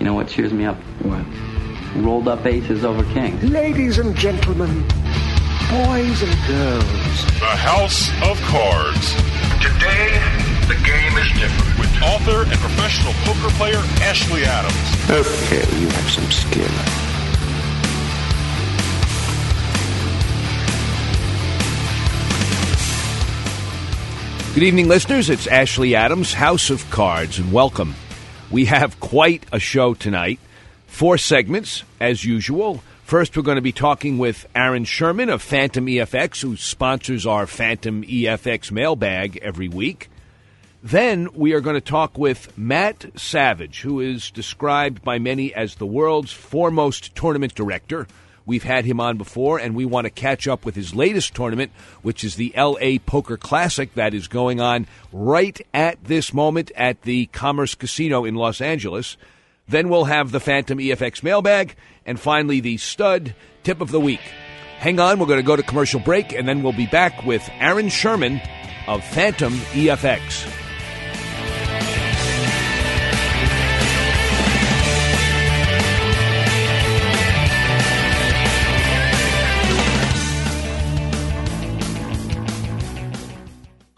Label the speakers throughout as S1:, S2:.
S1: You know what cheers me up?
S2: What?
S1: Rolled up aces over kings.
S3: Ladies and gentlemen, boys and girls.
S4: The House of Cards.
S5: Today, the game is different.
S4: With author and professional poker player Ashley Adams.
S2: Okay, you have some skill.
S6: Good evening, listeners. It's Ashley Adams, House of Cards, and welcome. We have quite a show tonight. Four segments, as usual. First, we're going to be talking with Aaron Schurman of Phantom EFX, who sponsors our Phantom EFX mailbag every week. Then, we are going to talk with Matt Savage, who is described by many as the world's foremost tournament director. We've had him on before, and we want to catch up with his latest tournament, which is the LA Poker Classic that is going on right at this moment at the Commerce Casino in Los Angeles. Then we'll have the Phantom EFX mailbag, and finally the stud tip of the week. Hang on, we're going to go to commercial break, and then we'll be back with Aaron Schurman of Phantom EFX.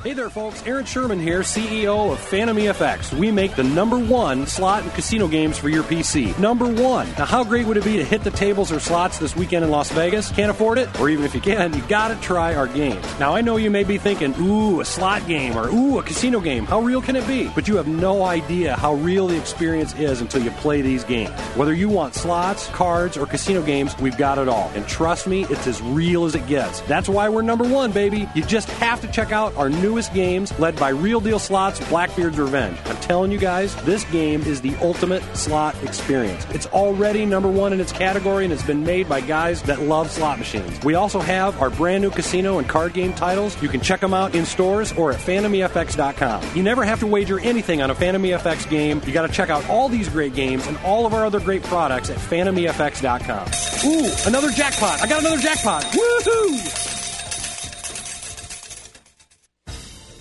S7: Hey there, folks. Aaron Schurman here, CEO of Phantom EFX. We make the number one slot and casino games for your PC. Number one. Now, how great would it be to hit the tables or slots this weekend in Las Vegas? Can't afford it? Or even if you can, you gotta try our games. Now, I know you may be thinking, ooh, a slot game or ooh, a casino game. How real can it be? But you have no idea how real the experience is until you play these games. Whether you want slots, cards, or casino games, we've got it all. And trust me, it's as real as it gets. That's why we're number one, baby. You just have to check out our newest games led by Real Deal Slots Blackbeard's Revenge. I'm telling you guys, this game is the ultimate slot experience. It's already number one in its category and it's been made by guys that love slot machines. We also have our brand new casino and card game titles. You can check them out in stores or at phantomefx.com. You never have to wager anything on a Phantom EFX game. You got to check out all these great games and all of our other great products at phantomefx.com. Ooh, another jackpot. I got another jackpot. Woohoo!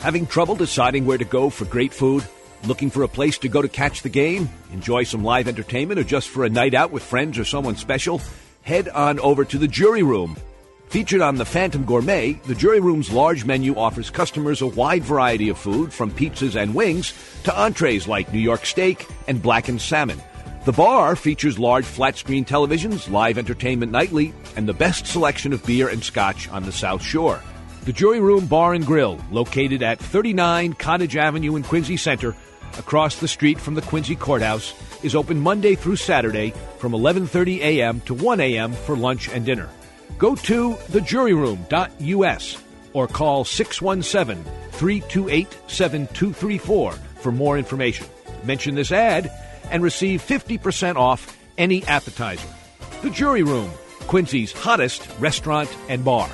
S6: Having trouble deciding where to go for great food? Looking for a place to go to catch the game? Enjoy some live entertainment or just for a night out with friends or someone special? Head on over to the Jury Room. Featured on the Phantom Gourmet, the Jury Room's large menu offers customers a wide variety of food from pizzas and wings to entrees like New York steak and blackened salmon. The bar features large flat screen televisions, live entertainment nightly, and the best selection of beer and scotch on the South Shore. The Jury Room Bar and Grill, located at 39 Cottage Avenue in Quincy Center, across the street from the Quincy Courthouse, is open Monday through Saturday from 11:30 a.m. to 1 a.m. for lunch and dinner. Go to thejuryroom.us or call 617-328-7234 for more information. Mention this ad and receive 50% off any appetizer. The Jury Room, Quincy's hottest restaurant and bar.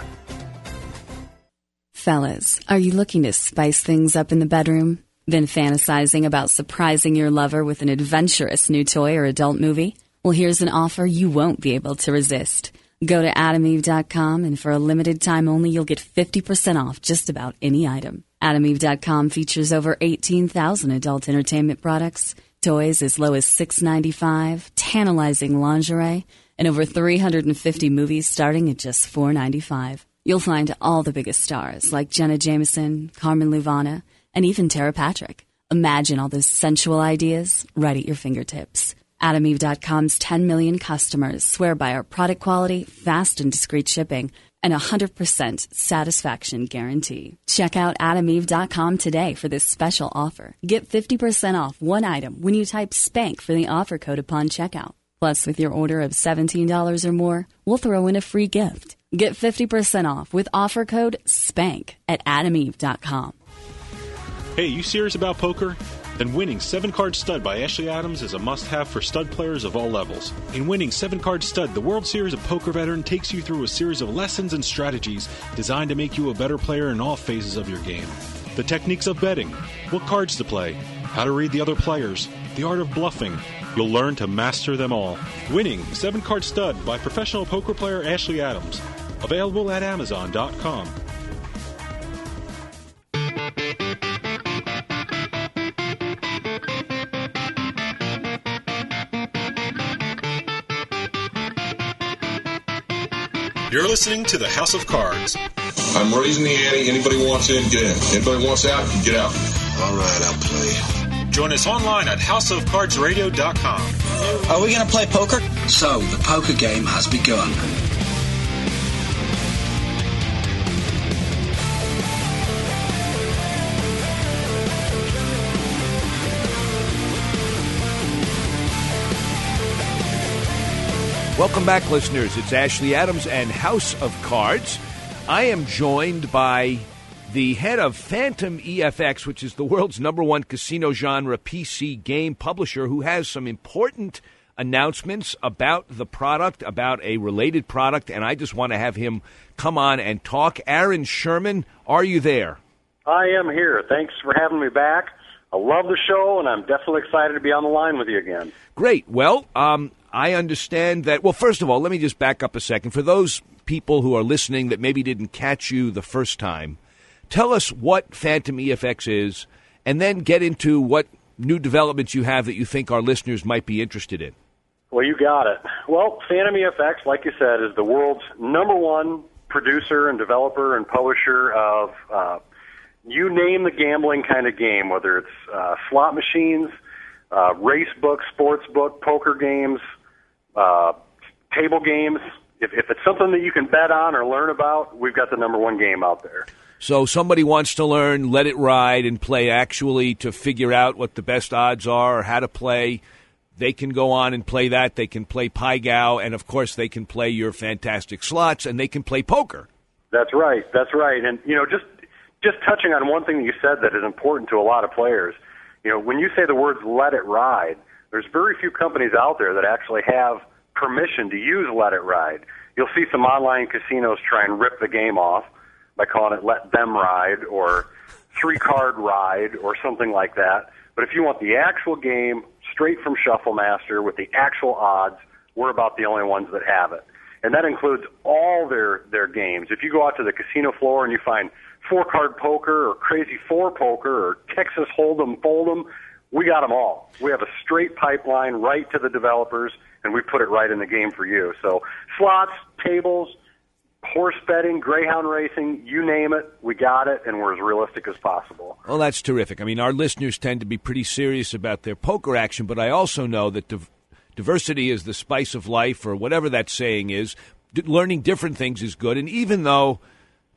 S8: Fellas, are you looking to spice things up in the bedroom? Been fantasizing about surprising your lover with an adventurous new toy or adult movie? Well, here's an offer you won't be able to resist. Go to adameve.com and for a limited time only, you'll get 50% off just about any item. Adameve.com features over 18,000 adult entertainment products, toys as low as $6.95, tantalizing lingerie, and over 350 movies starting at just $4.95. You'll find all the biggest stars like Jenna Jameson, Carmen Luvana, and even Tera Patrick. Imagine all those sensual ideas right at your fingertips. AdamEve.com's 10 million customers swear by our product quality, fast and discreet shipping, and 100% satisfaction guarantee. Check out AdamEve.com today for this special offer. Get 50% off one item when you type SPANK for the offer code upon checkout. Plus, with your order of $17 or more, we'll throw in a free gift. Get 50% off with offer code SPANK at adameve.com.
S9: Hey, you serious about poker? Then winning 7 Card Stud by Ashley Adams is a must have for stud players of all levels. In winning 7 Card Stud, the World Series of Poker veteran takes you through a series of lessons and strategies designed to make you a better player in all phases of your game. The techniques of betting, what cards to play, how to read the other players, the art of bluffing. You'll learn to master them all. Winning 7 Card Stud by professional poker player Ashley Adams. Available at Amazon.com. You're listening to the House of Cards.
S4: I'm raising the ante. Anybody wants in, get in. Anybody wants out, get out.
S2: All right, I'll play.
S9: Join us online at houseofcardsradio.com.
S10: Are we going to play poker?
S11: So, the poker game has begun.
S6: Welcome back, listeners. It's Ashley Adams and House of Cards. I am joined by the head of Phantom EFX, which is the world's number one casino genre PC game publisher, who has some important announcements about the product, about a related product, and I just want to have him come on and talk. Aaron Schurman, are you there?
S12: I am here. Thanks for having me back. I love the show, and I'm definitely excited to be on the line with you again.
S6: Great. Well, um, I understand that. Well, first of all, let me just back up a second. For those people who are listening that maybe didn't catch you the first time, tell us what Phantom EFX is, and then get into what new developments you have that you think our listeners might be interested in.
S12: Well, you got it. Well, Phantom EFX, like you said, is the world's number one producer and developer and publisher of uh, you name the gambling kind of game, whether it's uh, slot machines, uh, race books, sports book, poker games, uh, table games. If, if it's something that you can bet on or learn about, we've got the number one game out there.
S6: So somebody wants to learn Let It Ride and play actually to figure out what the best odds are or how to play. They can go on and play that. They can play Pai Gow, and of course, they can play your fantastic slots, and they can play poker.
S12: That's right. That's right. And you know, just just touching on one thing that you said that is important to a lot of players. You know, when you say the words "Let It Ride," there's very few companies out there that actually have permission to use Let It Ride. You'll see some online casinos try and rip the game off by calling it Let Them Ride or Three Card Ride or something like that. But if you want the actual game straight from Shuffle Master with the actual odds, we're about the only ones that have it. And that includes all their, their games. If you go out to the casino floor and you find four card poker or crazy four poker or Texas Hold'em Fold'em, we got them all. We have a straight pipeline right to the developers, and we put it right in the game for you. So slots, tables, horse betting, greyhound racing, you name it, we got it, and we're as realistic as possible.
S6: Well, that's terrific. I mean, our listeners tend to be pretty serious about their poker action, but I also know that div- diversity is the spice of life, or whatever that saying is. D- learning different things is good, and even though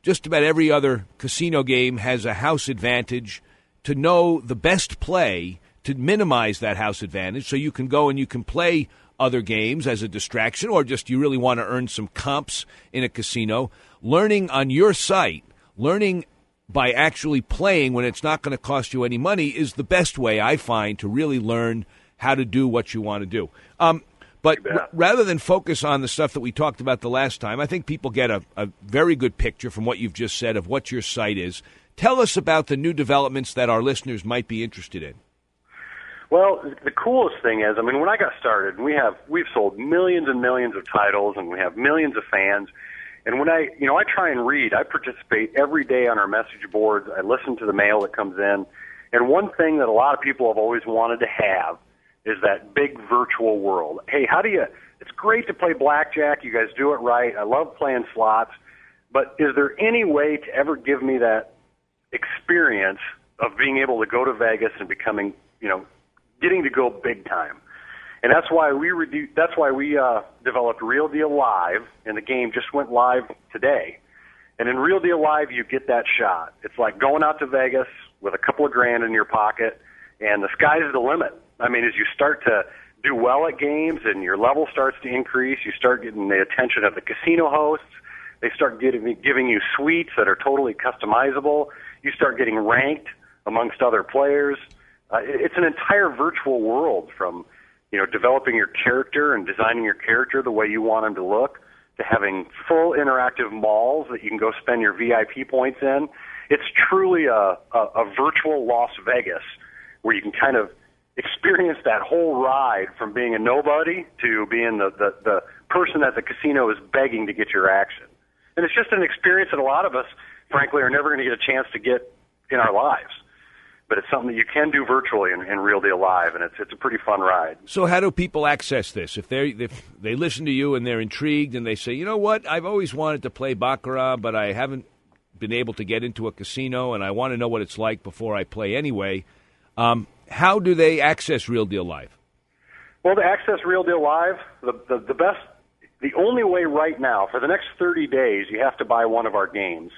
S6: just about every other casino game has a house advantage, to know the best play to minimize that house advantage so you can go and you can play other games as a distraction or just you really want to earn some comps in a casino. Learning on your site, learning by actually playing when it's not going to cost you any money is the best way I find to really learn how to do what you want to do. Um, but r- rather than focus on the stuff that we talked about the last time, I think people get a, a very good picture from what you've just said of what your site is. Tell us about the new developments that our listeners might be interested in.
S12: Well, the coolest thing is, I mean, when I got started, we have we've sold millions and millions of titles, and we have millions of fans. And when I, you know, I try and read, I participate every day on our message boards. I listen to the mail that comes in. And one thing that a lot of people have always wanted to have is that big virtual world. Hey, how do you? It's great to play blackjack. You guys do it right. I love playing slots. But is there any way to ever give me that experience of being able to go to Vegas and becoming, you know, getting to go big time. And that's why we redu- that's why we uh, developed Real Deal Live, and the game just went live today. And in Real Deal Live, you get that shot. It's like going out to Vegas with a couple of grand in your pocket, and the sky's the limit. I mean, as you start to do well at games and your level starts to increase, you start getting the attention of the casino hosts. They start getting, giving you suites that are totally customizable. You start getting ranked amongst other players. Uh, it's an entire virtual world from, you know, developing your character and designing your character the way you want him to look to having full interactive malls that you can go spend your VIP points in. It's truly a, a, a virtual Las Vegas where you can kind of experience that whole ride from being a nobody to being the, the, the person that the casino is begging to get your action. And it's just an experience that a lot of us, frankly, are never going to get a chance to get in our lives. But it's something that you can do virtually in, in Real Deal Live, and it's it's a pretty fun ride.
S6: So, how do people access this? If they if they listen to you and they're intrigued and they say, you know what, I've always wanted to play baccarat, but I haven't been able to get into a casino, and I want to know what it's like before I play anyway. Um, how do they access Real Deal Live?
S12: Well, to access Real Deal Live, the, the the best, the only way right now for the next 30 days, you have to buy one of our games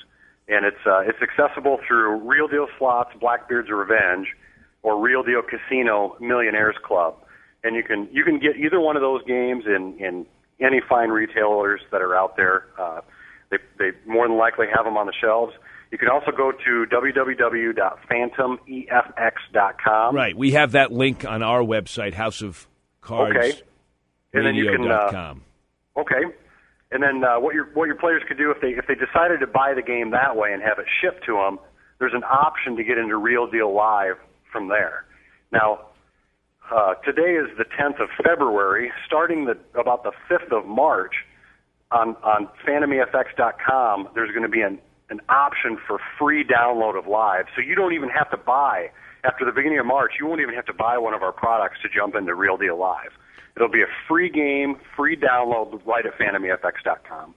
S12: and it's uh, it's accessible through Real Deal Slots, Blackbeard's Revenge, or Real Deal Casino Millionaires Club, and you can you can get either one of those games in in any fine retailers that are out there. Uh, they they more than likely have them on the shelves. You can also go to www.phantomefx.com.
S6: Right, we have that link on our website, House of Cards.
S12: Okay, and then you can. Uh, okay, and then uh, what your what your players could do if they if they decided to buy the game that way and have it shipped to them, there's an option to get into Real Deal Live from there. Now, uh, today is the 10th of February. Starting the about the 5th of March, on on PhantomEFX.com, there's going to be an an option for free download of Live, so you don't even have to buy. After the beginning of March, you won't even have to buy one of our products to jump into Real Deal Live. It'll be a free game, free download right at PhantomEFX.com.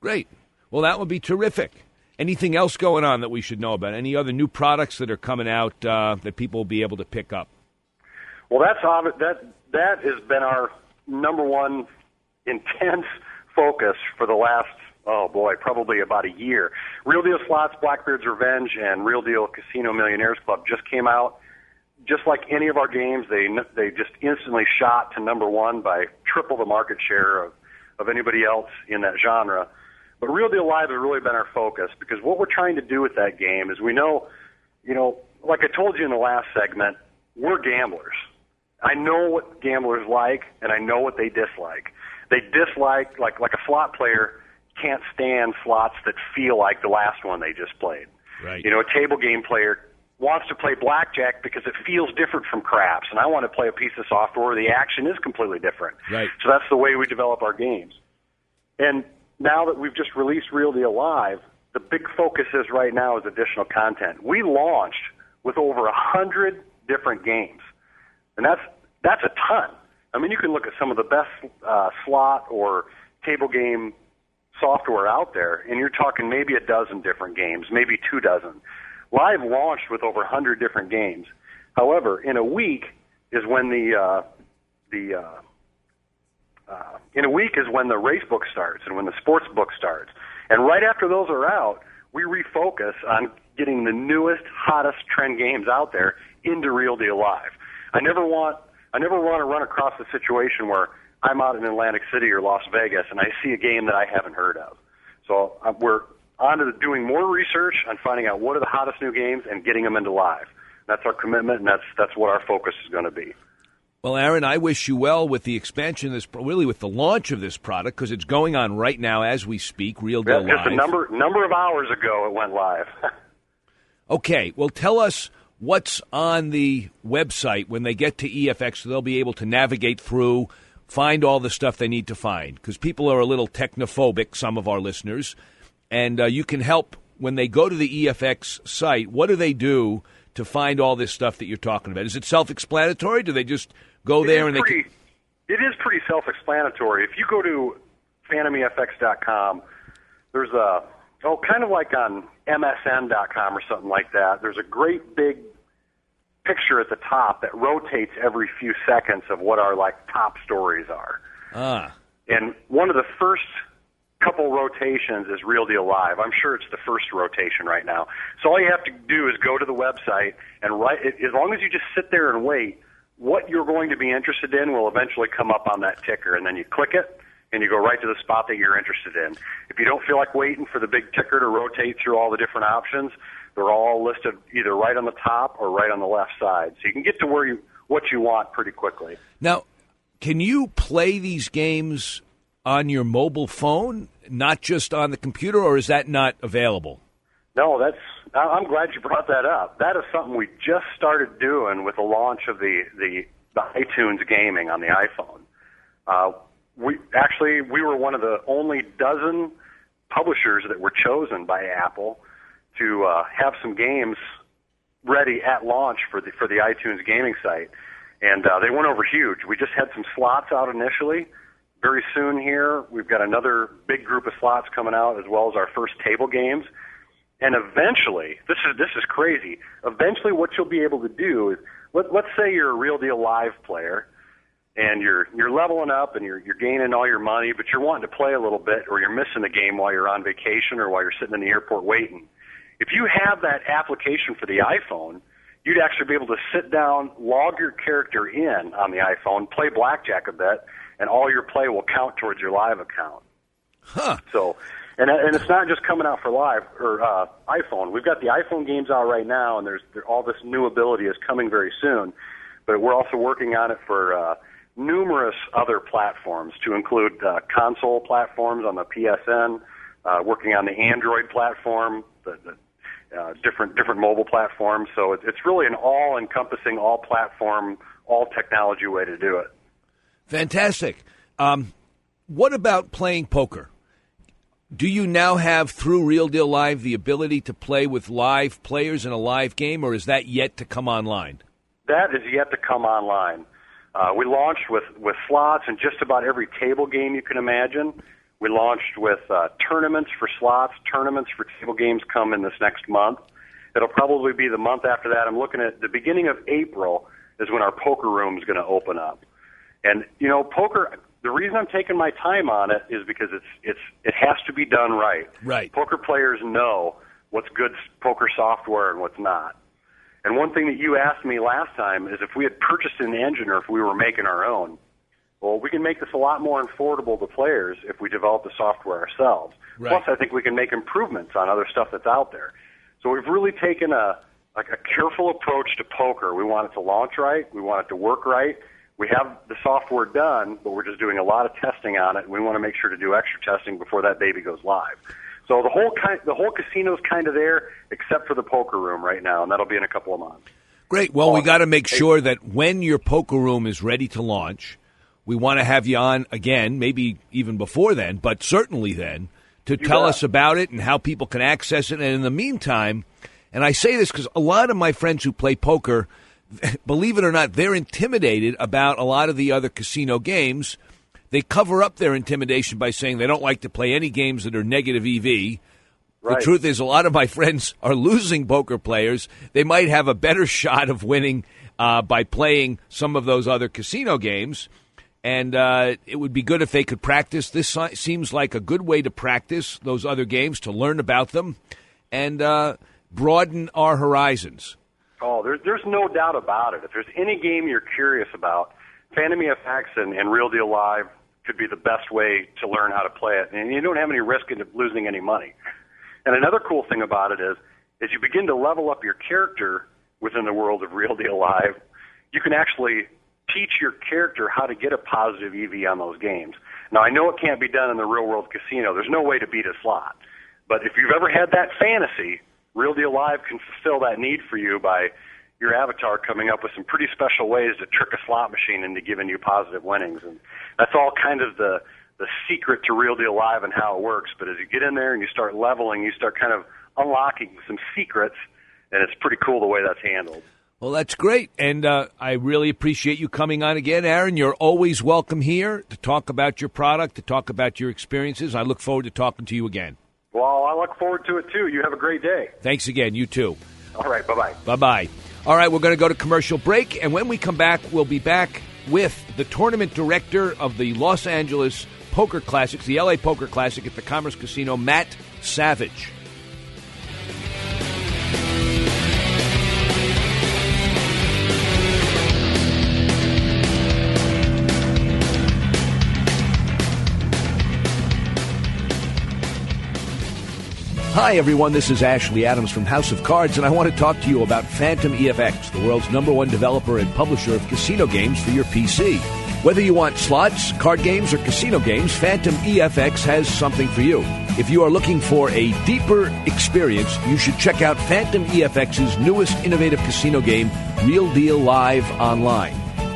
S6: Great. Well, that would be terrific. Anything else going on that we should know about? Any other new products that are coming out uh, that people will be able to pick up?
S12: Well, that's that that has been our number one intense focus for the last oh boy, probably about a year. Real Deal Slots, Blackbeard's Revenge, and Real Deal Casino Millionaires Club just came out just like any of our games, they they just instantly shot to number one by triple the market share of of anybody else in that genre. But Real Deal Live has really been our focus because what we're trying to do with that game is we know, you know, like I told you in the last segment, we're gamblers. I know what gamblers like and I know what they dislike. They dislike like like a slot player can't stand slots that feel like the last one they just played.
S6: Right.
S12: You know, a table game player wants to play blackjack because it feels different from craps, and I want to play a piece of software where the action is completely different.
S6: Right.
S12: So that's the way we develop our games. And now that we've just released Real Deal Live, the big focus is right now is additional content. We launched with over a hundred different games, and that's that's a ton. I mean, you can look at some of the best uh, slot or table game software out there, and you're talking maybe a dozen different games, maybe two dozen. Live launched with over 100 different games. However, in a week is when the uh, the uh, uh, in a week is when the race book starts and when the sports book starts. And right after those are out, we refocus on getting the newest, hottest trend games out there into Real Deal Live. I never want I never want to run across a situation where I'm out in Atlantic City or Las Vegas and I see a game that I haven't heard of. So uh, we're on to doing more research on finding out what are the hottest new games and getting them into live. That's our commitment, and that's that's what our focus is going to be.
S6: Well, Aaron, I wish you well with the expansion of this, really with the launch of this product, because it's going on right now as we speak. Real deal
S12: yeah, Just
S6: live.
S12: a number number of hours ago, it went live.
S6: okay, well, tell us what's on the website when they get to EFX, so they'll be able to navigate through, find all the stuff they need to find, because people are a little technophobic. Some of our listeners and uh, you can help when they go to the EFX site. What do they do to find all this stuff that you're talking about? Is it self-explanatory? Do they just go
S12: it
S6: there and
S12: pretty,
S6: they? Can...
S12: It is pretty self-explanatory. If you go to phantomefx.com, there's a oh, kind of like on MSN.com or something like that. There's a great big picture at the top that rotates every few seconds of what our like top stories are.
S6: Ah.
S12: And one of the first couple rotations is Real Deal Live. I'm sure it's the first rotation right now. So all you have to do is go to the website and write. As long as you just sit there and wait, what you're going to be interested in will eventually come up on that ticker, and then you click it and you go right to the spot that you're interested in. If you don't feel like waiting for the big ticker to rotate through all the different options, they're all listed either right on the top or right on the left side. So you can get to where you what you want pretty quickly.
S6: Now, can you play these games on your mobile phone, not just on the computer, or is that not available?
S12: No, that's. I'm glad you brought that up. That is something we just started doing with the launch of the the, the iTunes gaming on the iPhone. Uh, we actually we were one of the only dozen publishers that were chosen by Apple to uh, have some games ready at launch for the for the iTunes gaming site, and uh, they went over huge. We just had some slots out initially. Very soon here, we've got another big group of slots coming out, as well as our first table games. And eventually, this is this is crazy. Eventually, what you'll be able to do is let, let's say you're a real deal live player, and you're you're leveling up and you're you're gaining all your money, but you're wanting to play a little bit, or you're missing the game while you're on vacation or while you're sitting in the airport waiting. If you have that application for the iPhone, you'd actually be able to sit down, log your character in on the iPhone, play blackjack a bit, and all your play will count towards your live account.
S6: Huh.
S12: So, and and it's not just coming out for live or uh, iPhone. We've got the iPhone games out right now, and there's there, all this new ability is coming very soon. But we're also working on it for uh, numerous other platforms, to include uh, console platforms on the PSN, uh, working on the Android platform, the, the uh, different different mobile platforms. So it's it's really an all-encompassing, all-platform, all-technology way to do it.
S6: Fantastic. Um, what about playing poker? Do you now have through Real Deal Live the ability to play with live players in a live game, or is that yet to come online?
S12: That is yet to come online. Uh, we launched with with slots and just about every table game you can imagine. We launched with uh, tournaments for slots. Tournaments for table games come in this next month. It'll probably be the month after that. I'm looking at the beginning of April is when our poker room is going to open up. And you know, poker. The reason I'm taking my time on it is because it's it's it has to be done right.
S6: Right.
S12: Poker players know what's good poker software and what's not. And one thing that you asked me last time is if we had purchased an engine or if we were making our own. Well, we can make this a lot more affordable to players if we develop the software ourselves.
S6: Right.
S12: Plus, I think we can make improvements on other stuff that's out there. So we've really taken a like a careful approach to poker. We want it to launch right. We want it to work right. We have the software done, but we're just doing a lot of testing on it. We want to make sure to do extra testing before that baby goes live. So the whole kind, the whole casino's kind of there, except for the poker room right now, and that'll be in a couple of months.
S6: Great. Well, we um, got to make sure that when your poker room is ready to launch, we want to have you on again, maybe even before then, but certainly then, to
S12: You
S6: tell us about it and how people can access it. And in the meantime, and I say this because a lot of my friends who play poker, believe it or not, they're intimidated about a lot of the other casino games. They cover up their intimidation by saying they don't like to play any games that are negative EV.
S12: Right.
S6: The truth is, a lot of my friends are losing poker players. They might have a better shot of winning uh, by playing some of those other casino games. And uh, it would be good if they could practice. This seems like a good way to practice those other games, to learn about them, and uh, broaden our horizons.
S12: Oh, there's there's no doubt about it. If there's any game you're curious about, Phantom EFX and, and Real Deal Live could be the best way to learn how to play it, and you don't have any risk of losing any money. And another cool thing about it is, as you begin to level up your character within the world of Real Deal Live, you can actually teach your character how to get a positive EV on those games. Now, I know it can't be done in the real world casino. There's no way to beat a slot. But if you've ever had that fantasy, Real Deal Live can fulfill that need for you by your avatar coming up with some pretty special ways to trick a slot machine into giving you positive winnings. And that's all kind of the the secret to Real Deal Live and how it works. But as you get in there and you start leveling, you start kind of unlocking some secrets, and it's pretty cool the way that's handled.
S6: Well, that's great. And uh, I really appreciate you coming on again, Aaron. You're always welcome here to talk about your product, to talk about your experiences. I look forward to talking to you again.
S12: Well, I look forward to it too. You have a great day.
S6: Thanks again. You too.
S12: All right, bye bye.
S6: Bye bye. All right, we're going to go to commercial break. And when we come back, we'll be back with the tournament director of the Los Angeles Poker Classics, the LA Poker Classic at the Commerce Casino, Matt Savage. Hi, everyone. This is Ashley Adams from House of Cards, and I want to talk to you about Phantom EFX, the world's number one developer and publisher of casino games for your PC. Whether you want slots, card games, or casino games, Phantom EFX has something for you. If you are looking for a deeper experience, you should check out Phantom EFX's newest innovative casino game, Real Deal Live Online.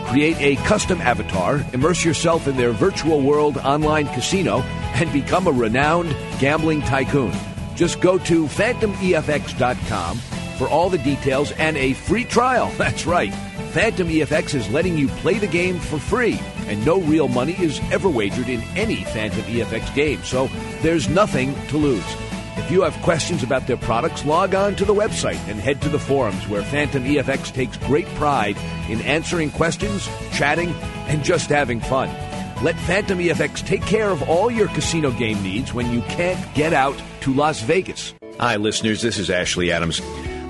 S6: Create a custom avatar, immerse yourself in their virtual world online casino, and become a renowned gambling tycoon. Just go to phantomefx.com, for all the details and a free trial. That's right. Phantom EFX is letting you play the game for free, and no real money is ever wagered in any Phantom EFX game, so there's nothing to lose. If you have questions about their products, log on to the website and head to the forums where Phantom EFX takes great pride in answering questions, chatting, and just having fun. Let Phantom EFX take care of all your casino game needs when you can't get out to Las Vegas. Hi, listeners. This is Ashley Adams.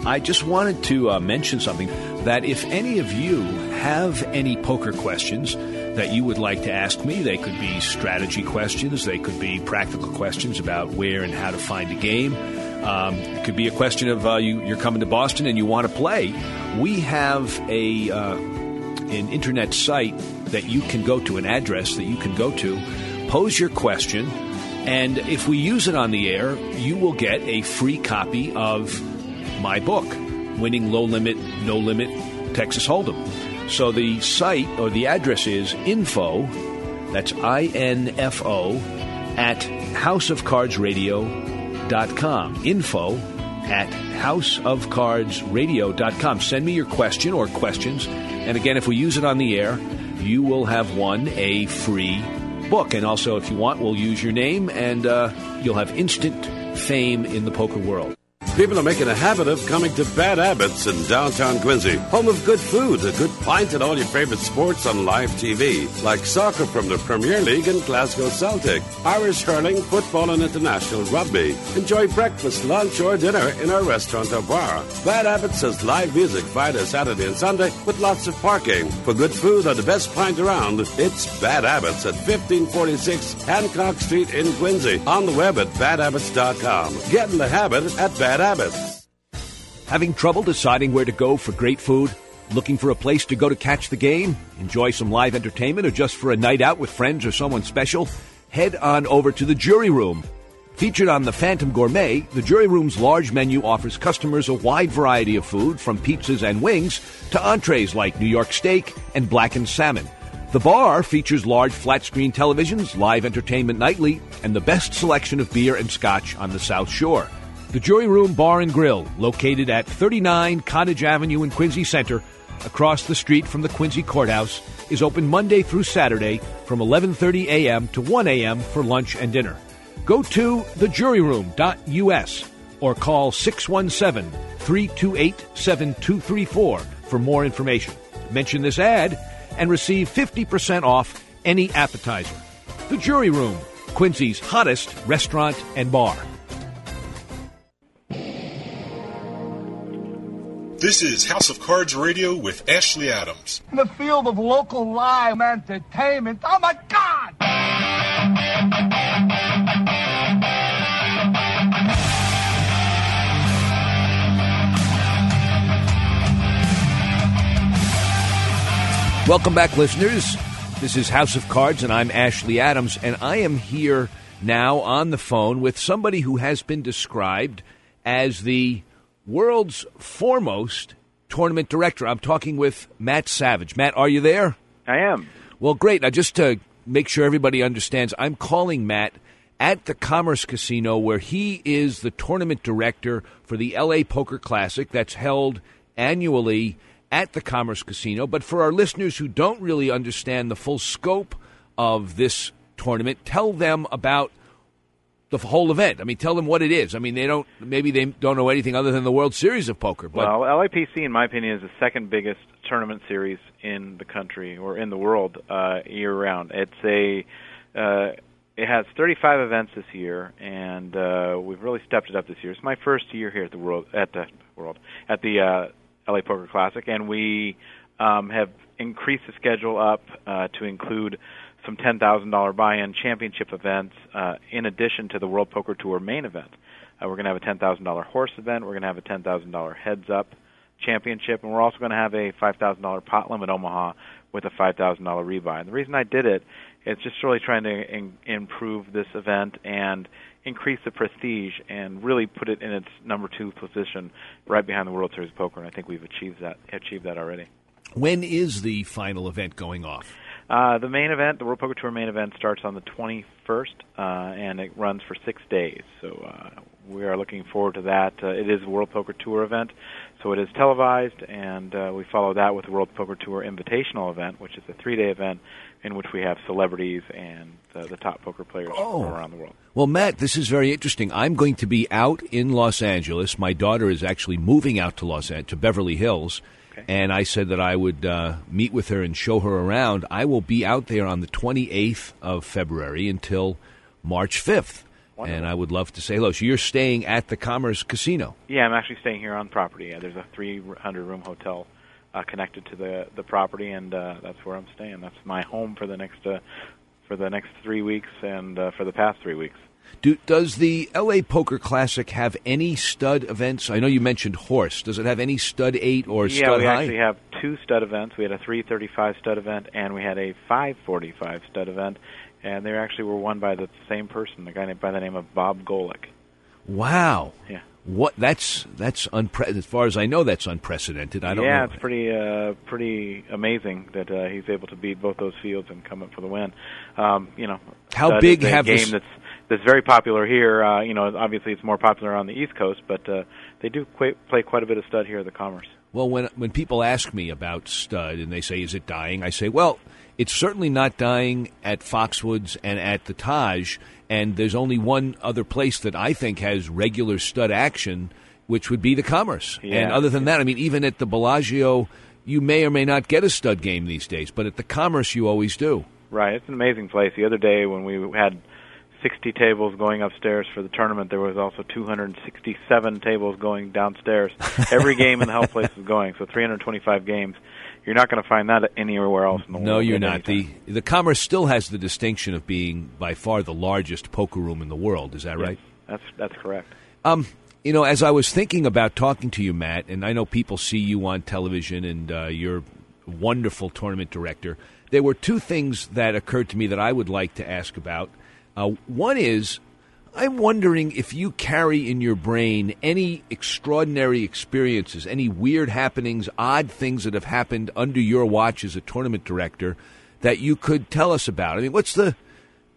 S6: I just wanted to uh, mention something that if any of you have any poker questions that you would like to ask me, they could be strategy questions, they could be practical questions about where and how to find a game. Um, it could be a question of uh, you, you're coming to Boston and you want to play. We have a uh, an internet site that you can go to, an address that you can go to, pose your question, and if we use it on the air, you will get a free copy of my book, Winning Low Limit, No Limit Texas Hold'em. So the site or the address is info, that's I N F O, at houseofcardsradio.com. Info at houseofcardsradio.com. Send me your question or questions. And again, if we use it on the air, you will have won a free book. And also, if you want, we'll use your name and uh, you'll have instant fame in the poker world.
S10: People are making a habit of coming to Bad Abbott's in downtown Quincy, home of good food, a good pint, and all your favorite sports on live TV, like soccer from the Premier League and Glasgow Celtic, Irish hurling, football, and international rugby. Enjoy breakfast, lunch, or dinner in our restaurant or bar. Bad Abbott's has live music Friday, Saturday, and Sunday with lots of parking. For good food and the best pint around, it's Bad Abbott's at 1546 Hancock Street in Quincy. On the web at badabbots.com. Get in the habit at Bad Abbott's.
S6: Having trouble deciding where to go for great food? Looking for a place to go to catch the game? Enjoy some live entertainment or just for a night out with friends or someone special? Head on over to the Jury Room. Featured on the Phantom Gourmet, the Jury Room's large menu offers customers a wide variety of food from pizzas and wings to entrees like New York steak and blackened salmon. The bar features large flat screen televisions, live entertainment nightly, and the best selection of beer and scotch on the South Shore. The Jury Room Bar and Grill, located at 39 Cottage Avenue in Quincy Center, across the street from the Quincy Courthouse, is open Monday through Saturday from 11:30 a.m. to 1 a.m. for lunch and dinner. Go to thejuryroom.us or call 617-328-7234 for more information. Mention this ad and receive 50% off any appetizer. The Jury Room, Quincy's hottest restaurant and bar.
S4: This is House of Cards Radio with Ashley Adams.
S3: In the field of local live entertainment. Oh my God!
S6: Welcome back, listeners. This is House of Cards, and I'm Ashley Adams, and I am here now on the phone with somebody who has been described as the world's foremost tournament director. I'm talking with Matt Savage. Matt, are you there?
S13: I am.
S6: Well, great. Now, just to make sure everybody understands, I'm calling Matt at the Commerce Casino where he is the tournament director for the LA Poker Classic that's held annually at the Commerce Casino. But for our listeners who don't really understand the full scope of this tournament, tell them about the whole event. I mean, tell them what it is. I mean, they don't maybe they don't know anything other than the World Series of poker. But
S13: well, LAPC, in my opinion, is the second biggest tournament series in the country or in the world uh, year round. It's a uh, it has 35 events this year, and uh, we've really stepped it up this year. It's my first year here at the world at the world at the uh, LA Poker Classic, and we um, have increased the schedule up uh, to include some $10,000 buy-in championship events uh, in addition to the World Poker Tour main event. Uh, we're going to have a $10,000 horse event. We're going to have a $10,000 heads-up championship, and we're also going to have a $5,000 pot limit Omaha with a $5,000 rebuy. And the reason I did it is just really trying to in- improve this event and increase the prestige and really put it in its number two position right behind the World Series Poker. And I think we've achieved that achieved that already.
S6: when is the final event going off?
S13: Uh, the main event, the World Poker Tour main event, starts on the 21st, uh, and it runs for six days. So uh, we are looking forward to that. Uh, it is a World Poker Tour event, so it is televised, and uh, we follow that with the World Poker Tour Invitational event, which is a three-day event in which we have celebrities and uh, the top poker players
S6: Oh.
S13: from around the world.
S6: Well, Matt, this is very interesting. I'm going to be out in Los Angeles. My daughter is actually moving out to Los An- to Beverly Hills, and I said that I would uh, meet with her and show her around. I will be out there on the 28th of February until March 5th, and I would love to say hello. So you're staying at the Commerce Casino.
S13: Yeah, I'm actually staying here on property. Uh, there's a 300 room hotel uh, connected to the the property, and uh, that's where I'm staying. That's my home for the next uh, for the next three weeks and uh, for the past three weeks.
S6: Do, does the LA Poker Classic have any stud events? I know you mentioned horse. Does it have any stud eight or
S13: yeah,
S6: stud
S13: we actually have two stud events. We had a 335 stud event, and we had a 545 stud event, and they actually were won by the same person, a guy by the name of Bob Golick.
S6: Wow.
S13: Yeah.
S6: What? That's that's unpre- as far as I know. That's unprecedented. I don't
S13: yeah,
S6: know.
S13: it's pretty uh, pretty amazing that uh, he's able to beat both those fields and come up for the win. Um, you know,
S6: How big have
S13: game
S6: this-
S13: that's that's very popular here. Uh, you know, obviously it's more popular on the East Coast, but uh, they do qu- play quite a bit of stud here at the Commerce.
S6: Well, when when people ask me about stud and they say, "Is it dying?" I say, "Well, it's certainly not dying at Foxwoods and at the Taj, and there's only one other place that I think has regular stud action, which would be the Commerce. And other than that, I mean, even at the Bellagio, you may or may not get a stud game these days, but at the Commerce, you always do.
S13: Right, it's an amazing place. The other day when we had 60 tables going upstairs for the tournament, there was also 267 tables going downstairs. Every game in the whole place was going, so 325 games. You're not going to find that anywhere else in the world.
S6: No, you're not. The the Commerce still has the distinction of being by far the largest poker room in the world. Is that
S13: Yes,
S6: right?
S13: That's that's correct.
S6: Um, you know, as I was thinking about talking to you, Matt, and I know people see you on television and uh, you're a wonderful tournament director, there were two things that occurred to me that I would like to ask about. Uh, one is, I'm wondering if you carry in your brain any extraordinary experiences, any weird happenings, odd things that have happened under your watch as a tournament director that you could tell us about. I mean, what's the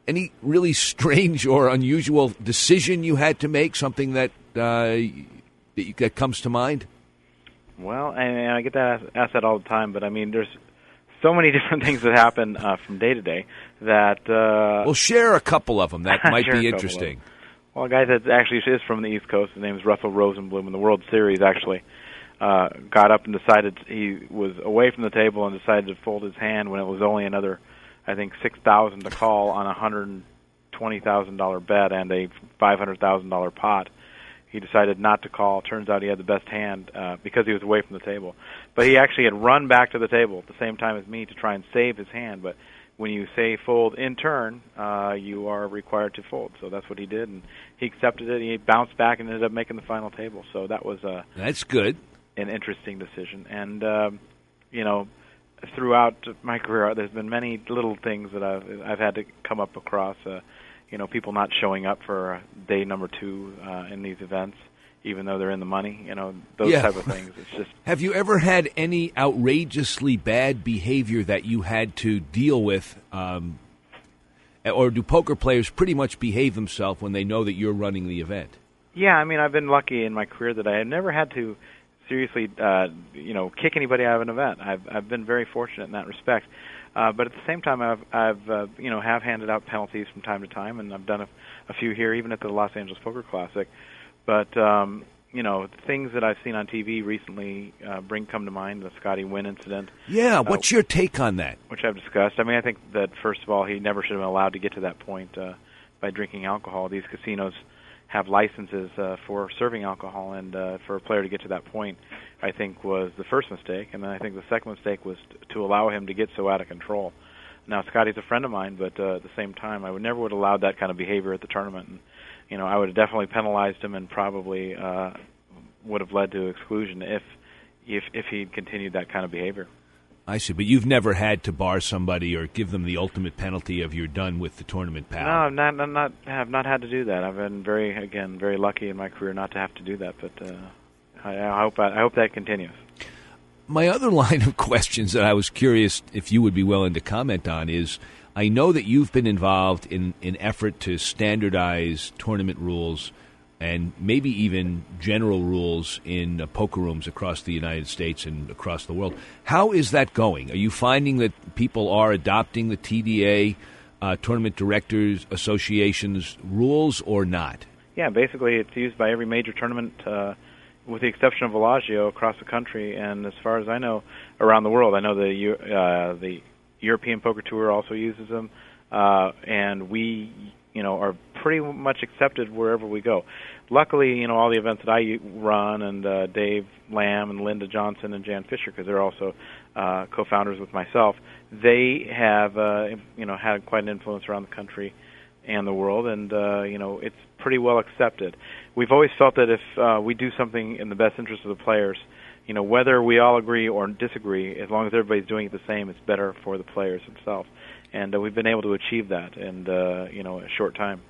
S6: any really strange or unusual decision you had to make? Something that uh, that, that comes to mind?
S13: Well, and, I get that asked that all the time, but I mean, there's so many different things that happen uh, from day to day that. Uh,
S6: Well, share a couple of them. That might be interesting.
S13: Well, a guy that actually is from the East Coast, his name is Russell Rosenblum, in the World Series actually uh, got up and decided he was away from the table and decided to fold his hand when it was only another, I think, six thousand to call on a hundred and twenty thousand dollar bet and a five hundred thousand dollar pot. He decided not to call. Turns out he had the best hand uh, because he was away from the table. But he actually had run back to the table at the same time as me to try and save his hand. But when you say fold in turn, uh, you are required to fold. So that's what he did, and he accepted it. He bounced back and ended up making the final table. So that was uh,
S6: That's good.
S13: an interesting decision. And um, you know, throughout my career, there's been many little things that I've I've had to come up across. Uh, you know, people not showing up for uh, day number two uh, in these events, even though they're in the money. You know, those
S6: Yeah.
S13: type of things. It's just
S6: Have you ever had any outrageously bad behavior that you had to deal with? Um, or do poker players pretty much behave themselves when they know that you're running the event?
S13: Yeah, I mean, I've been lucky in my career that I have never had to seriously, uh, you know, kick anybody out of an event. I've I've been very fortunate in that respect. Uh, but at the same time, I've I've uh, you know have handed out penalties from time to time, and I've done a, a few here, even at the Los Angeles Poker Classic. But um, you know, things that I've seen on TV recently uh, bring come to mind the Scotty Nguyen incident.
S6: Yeah.
S13: Uh,
S6: What's your take on that?
S13: which I've discussed. I mean, I think that first of all, he never should have been allowed to get to that point uh, by drinking alcohol. These casinos have licenses uh, for serving alcohol, and uh, for a player to get to that point, I think was the first mistake. And then I think the second mistake was t- to allow him to get so out of control. Now, Scotty's a friend of mine, but uh, at the same time, I would never would have allowed that kind of behavior at the tournament. And you know, I would have definitely penalized him and probably uh, would have led to exclusion if if if he'd continued that kind of behavior.
S6: I see, but you've never had to bar somebody or give them the ultimate penalty of you're done with the tournament, pal.
S13: No, I've not, not, not have not had to do that. I've been very, again, very lucky in my career not to have to do that. But uh, I, I hope I, I hope that continues.
S6: My other line of questions that I was curious if you would be willing to comment on is I know that you've been involved in an effort to standardize tournament rules and maybe even general rules in uh, poker rooms across the United States and across the world. How is that going? Are you finding that people are adopting the TDA, uh, Tournament Directors Association's rules, or not?
S13: Yeah, basically it's used by every major tournament, uh, with the exception of Bellagio across the country, and as far as I know, around the world. I know the uh, the European Poker Tour also uses them, uh, and we, you know, are pretty much accepted wherever we go. Luckily, you know, all the events that I run, and uh, Dave Lamb and Linda Johnson and Jan Fisher, because they're also uh, co-founders with myself, they have, uh, you know, had quite an influence around the country and the world, and uh, you know, it's pretty well accepted. We've always felt that if uh, we do something in the best interest of the players, you know, whether we all agree or disagree, as long as everybody's doing it the same, it's better for the players themselves. And uh, we've been able to achieve that in uh, you know a short time.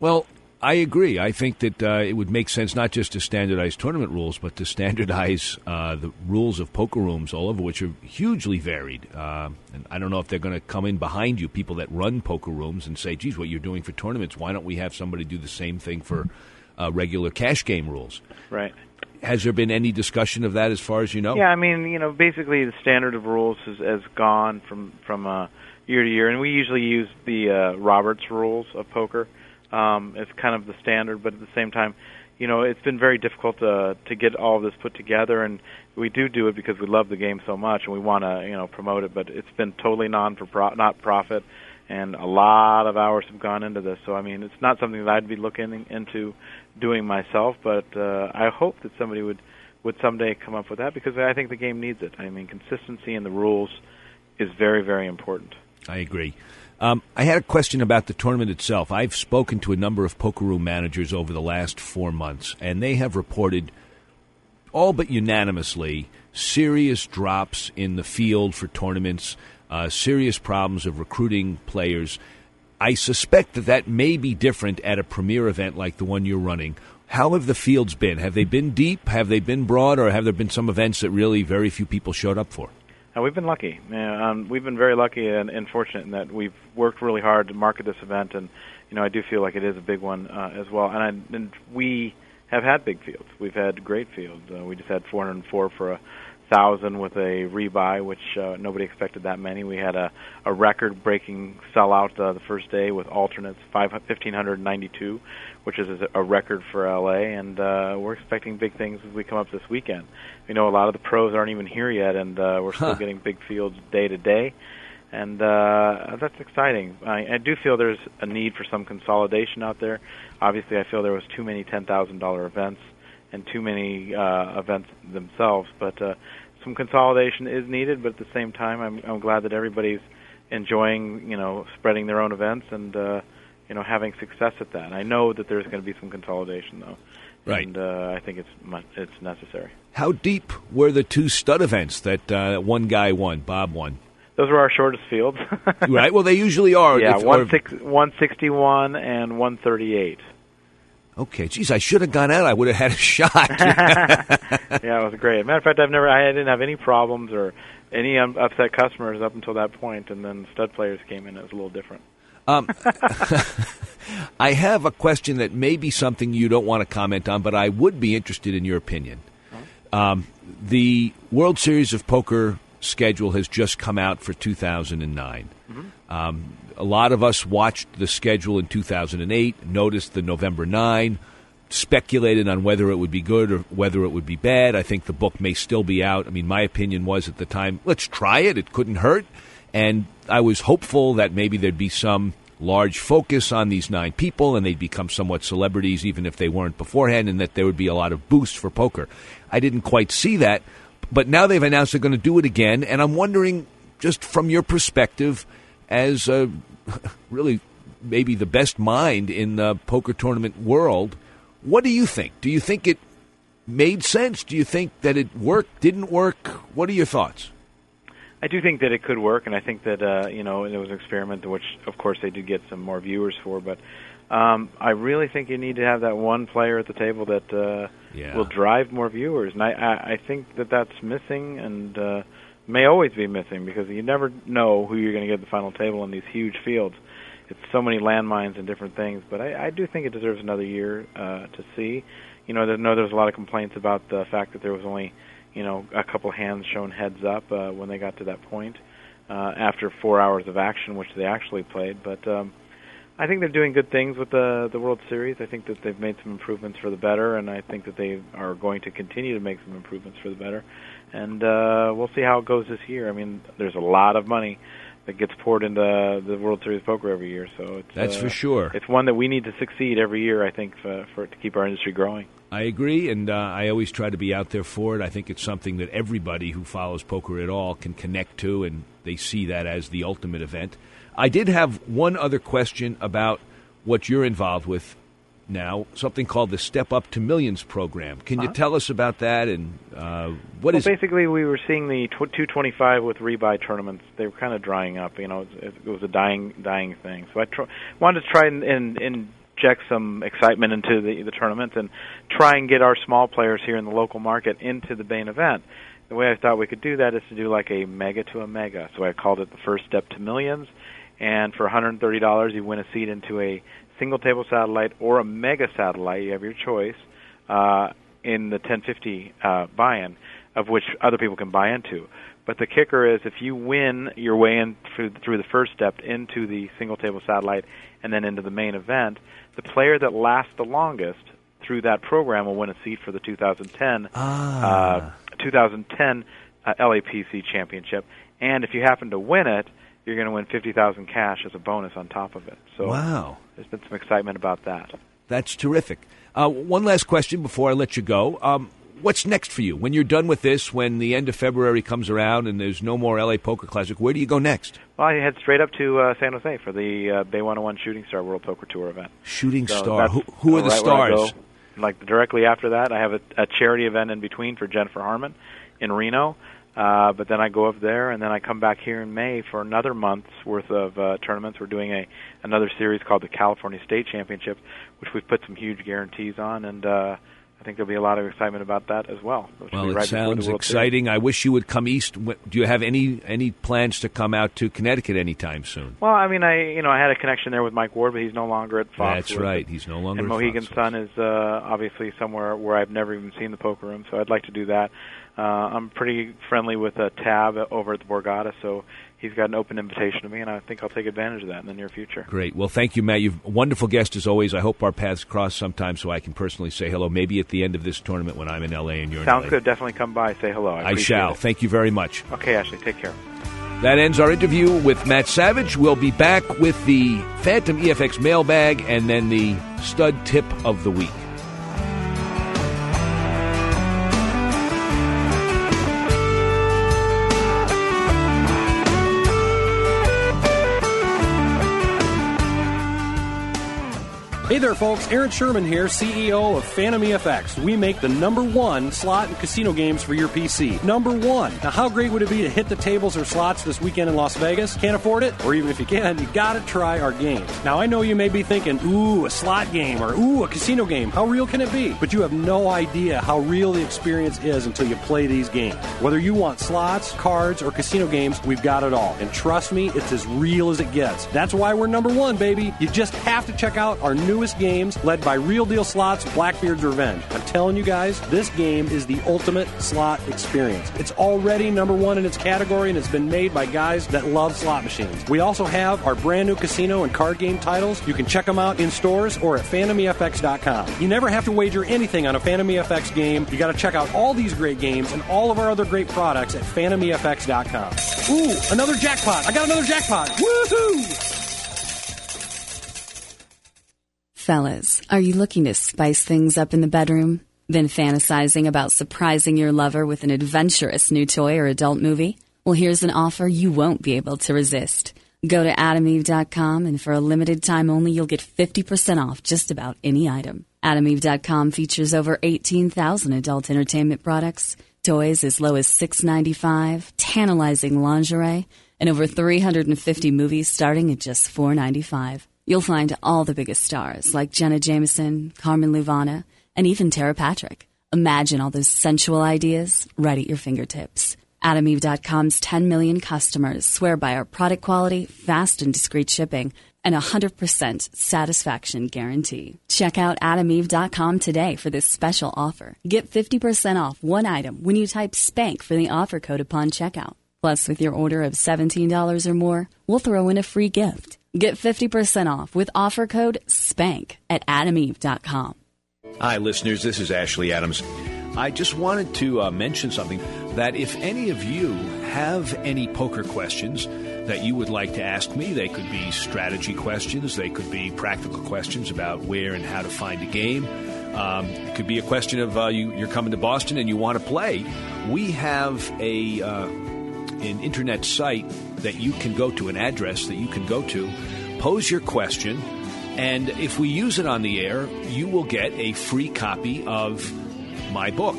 S6: Well, I agree. I think that uh, it would make sense not just to standardize tournament rules, but to standardize uh, the rules of poker rooms all over, which are hugely varied. Uh, and I don't know if they're going to come in behind you, people that run poker rooms, and say, "Geez, what you're doing for tournaments? Why don't we have somebody do the same thing for uh, regular cash game rules?"
S13: Right.
S6: Has there been any discussion of that, as far as you know?
S13: Yeah, I mean, you know, basically the standard of rules has, has gone from from uh, year to year, and we usually use the uh, Roberts rules of poker um, as kind of the standard. But at the same time, you know, it's been very difficult to to get all of this put together, and we do do it because we love the game so much and we want to you know promote it. But it's been totally non for pro- not profit, and a lot of hours have gone into this. So I mean, it's not something that I'd be looking into doing myself, but uh, I hope that somebody would would someday come up with that because I think the game needs it. I mean, consistency in the rules is very very important.
S6: I agree. Um, I had a question about the tournament itself. I've spoken to a number of poker room managers over the last four months, and they have reported, all but unanimously, serious drops in the field for tournaments, uh, serious problems of recruiting players. I suspect that that may be different at a premier event like the one you're running. How have the fields been? Have they been deep? Have they been broad? Or have there been some events that really very few people showed up for?
S13: Uh, we've been lucky. Uh, um, we've been very lucky and, and fortunate in that we've worked really hard to market this event, and you know I do feel like it is a big one uh, as well. And, I, and we have had big fields. We've had great fields. Uh, we just had 404 for a thousand with a rebuy, which uh, nobody expected that many. We had a, a record-breaking sellout uh, the first day with alternates, 5, 1592, which is a record for LA, and uh, we're expecting big things as we come up this weekend. We know a lot of the pros aren't even here yet, and uh, we're still
S6: Huh.
S13: getting big fields day to day, and uh, that's exciting. I, I do feel there's a need for some consolidation out there. Obviously, I feel there was too many ten thousand dollar events and too many uh, events themselves, but uh, some consolidation is needed. But at the same time, I'm, I'm glad that everybody's enjoying, you know, spreading their own events and uh, you know having success at that. I know that there's going to be some consolidation though,
S6: Right.
S13: And uh, I think it's it's necessary.
S6: How deep were the two stud events that uh, one guy won, Bob won?
S13: Those were our shortest fields.
S6: right. Well, they usually are.
S13: yeah,
S6: If- or-
S13: six, 161 and 138.
S6: Okay, geez, I should have gone out. I would have had a shot.
S13: yeah, it was great. Matter of fact, I've never, I didn't have any problems or any um, upset customers up until that point, and then stud players came in. It was a little different.
S6: Um, I have a question that may be something you don't want to comment on, but I would be interested in your opinion. Um, the World Series of Poker schedule has just come out for 2009. Um, a lot of us watched the schedule in 2008, noticed the November 9, speculated on whether it would be good or whether it would be bad. I think the book may still be out. I mean, my opinion was at the time, let's try it. It couldn't hurt. And I was hopeful that maybe there'd be some large focus on these nine people and they'd become somewhat celebrities even if they weren't beforehand and that there would be a lot of boost for poker. I didn't quite see that, but now they've announced they're going to do it again and I'm wondering just from your perspective as uh, really maybe the best mind in the poker tournament world, what do you think? Do you think it made sense? Do you think that it worked, didn't work? What are your thoughts?
S13: I do think that it could work, and I think that uh, you know it was an experiment, which of course they did get some more viewers for. But um, I really think you need to have that one player at the table that uh,
S6: Yeah.
S13: will drive more viewers, and I, I, I think that that's missing, and uh, may always be missing because you never know who you're going to get at the final table in these huge fields. it's so many landmines and different things. But I, I do think it deserves another year uh, to see. You know, I know there's a lot of complaints about the fact that there was only you know a couple hands shown heads up uh, when they got to that point uh, after four hours of action, which they actually played. But um, I think they're doing good things with the the World Series. I think that they've made some improvements for the better, and I think that they are going to continue to make some improvements for the better. And uh, we'll see how it goes this year. I mean, there's a lot of money that gets poured into the World Series poker every year, so it's
S6: That's
S13: uh,
S6: for sure.
S13: It's one that we need to succeed every year. I think for, for to keep our industry growing.
S6: I agree, and uh, I always try to be out there for it. I think it's something that everybody who follows poker at all can connect to, and they see that as the ultimate event. I did have one other question about what you're involved with now, something called the Step Up to Millions program. Can you
S13: Uh-huh.
S6: tell us about that and uh, what
S13: well,
S6: is it?
S13: basically we were seeing the tw- 225 with rebuy tournaments. They were kind of drying up. You know, it, it was a dying dying thing. So I tr- wanted to try and, and inject some excitement into the the tournament and try and get our small players here in the local market into the main event. The way I thought we could do that is to do like a mega to a mega. So I called it the first step to millions. And for $130, you win a seat into a single table satellite or a mega satellite. You have your choice uh, in the 1050 uh, buy-in, of which other people can buy into. But the kicker is if you win your way in through, through the first step into the single table satellite and then into the main event, the player that lasts the longest through that program will win a seat for the 2010
S6: Ah.
S13: uh, 2010 uh, LAPC championship. And if you happen to win it, you're going to win 50,000 cash as a bonus on top of it. So
S6: Wow.
S13: There's been some excitement about that.
S6: That's terrific. Uh, one last question before I let you go. Um, what's next for you? When you're done with this, when the end of February comes around and there's no more LA Poker Classic, where do you go next?
S13: Well, I head straight up to uh, San Jose for the uh, Bay 101 Shooting Star World Poker Tour event.
S6: Shooting
S13: So
S6: Star. Who, who are the
S13: right
S6: stars?
S13: Like directly after that, I have a, a charity event in between for Jennifer Harman in Reno. Uh, but then I go up there, and then I come back here in May for another month's worth of uh, tournaments. We're doing a another series called the California State Championship, which we've put some huge guarantees on, and uh, I think there'll be a lot of excitement about that as well.
S6: Well, it
S13: right
S6: sounds
S13: World Series.
S6: exciting. I wish you would come east. Do you have any any plans to come out to Connecticut anytime soon?
S13: Well, I mean, I you know I had a connection there with Mike Ward, but he's no longer at Fox.
S6: That's right. He's no longer at Fox.
S13: And Mohegan Sun is uh, obviously somewhere where I've never even seen the poker room, so I'd like to do that. Uh, I'm pretty friendly with uh, Tab over at the Borgata, so he's got an open invitation to me, and I think I'll take advantage of that in the near future.
S6: Great. Well, thank you, Matt. You've a wonderful guest as always. I hope our paths cross sometime so I can personally say hello. Maybe at the end of this tournament when I'm in LA and you're
S13: Sounds
S6: in LA.
S13: Sounds good. Definitely come by, say hello. I,
S6: I shall.
S13: it.
S6: Thank you very much.
S13: Okay, Ashley, take care.
S6: That ends our interview with Matt Savage. We'll be back with the Phantom EFX mailbag and then the stud tip of the week.
S7: Folks. Aaron Schurman here, CEO of Phantom EFX. We make the number one slot and casino games for your PC. Number one. Now, how great would it be to hit the tables or slots this weekend in Las Vegas? Can't afford it? Or even if you can, you gotta try our games. Now, I know you may be thinking, ooh, a slot game or ooh, a casino game. How real can it be? But you have no idea how real the experience is until you play these games. Whether you want slots, cards, or casino games, we've got it all. And trust me, it's as real as it gets. That's why we're number one, baby. You just have to check out our newest games led by Real Deal Slots Blackbeard's Revenge. I'm telling you guys, this game is the ultimate slot experience. It's already number one in its category and it's been made by guys that love slot machines. We also have our brand new casino and card game titles. You can check them out in stores or at phantomefx.com. You never have to wager anything on a Phantom EFX game. You got to check out all these great games and all of our other great products at phantomefx.com. Ooh, another jackpot. I got another jackpot. Woohoo!
S8: Fellas, are you looking to spice things up in the bedroom? Been fantasizing about surprising your lover with an adventurous new toy or adult movie? Well, here's an offer you won't be able to resist. Go to adameve.com and for a limited time only, you'll get 50% off just about any item. Adameve.com features over 18,000 adult entertainment products, toys as low as $6.95, tantalizing lingerie, and over 350 movies starting at just $4.95. You'll find all the biggest stars like Jenna Jameson, Carmen Luvana, and even Tera Patrick. Imagine all those sensual ideas right at your fingertips. AdamEve.com's 10 million customers swear by our product quality, fast and discreet shipping, and a 100% satisfaction guarantee. Check out adameve.com today for this special offer. Get 50% off one item when you type SPANK for the offer code upon checkout. Plus, with your order of $17 or more, we'll throw in a free gift. Get 50% off with offer code SPANK at adameve.com.
S6: Hi, listeners. This is Ashley Adams. I just wanted to uh, mention something that if any of you have any poker questions that you would like to ask me, they could be strategy questions, they could be practical questions about where and how to find a game. Um, it could be a question of uh, you, you're coming to Boston and you want to play. We have a uh, an internet site that you can go to, an address that you can go to, pose your question, and if we use it on the air, you will get a free copy of my book,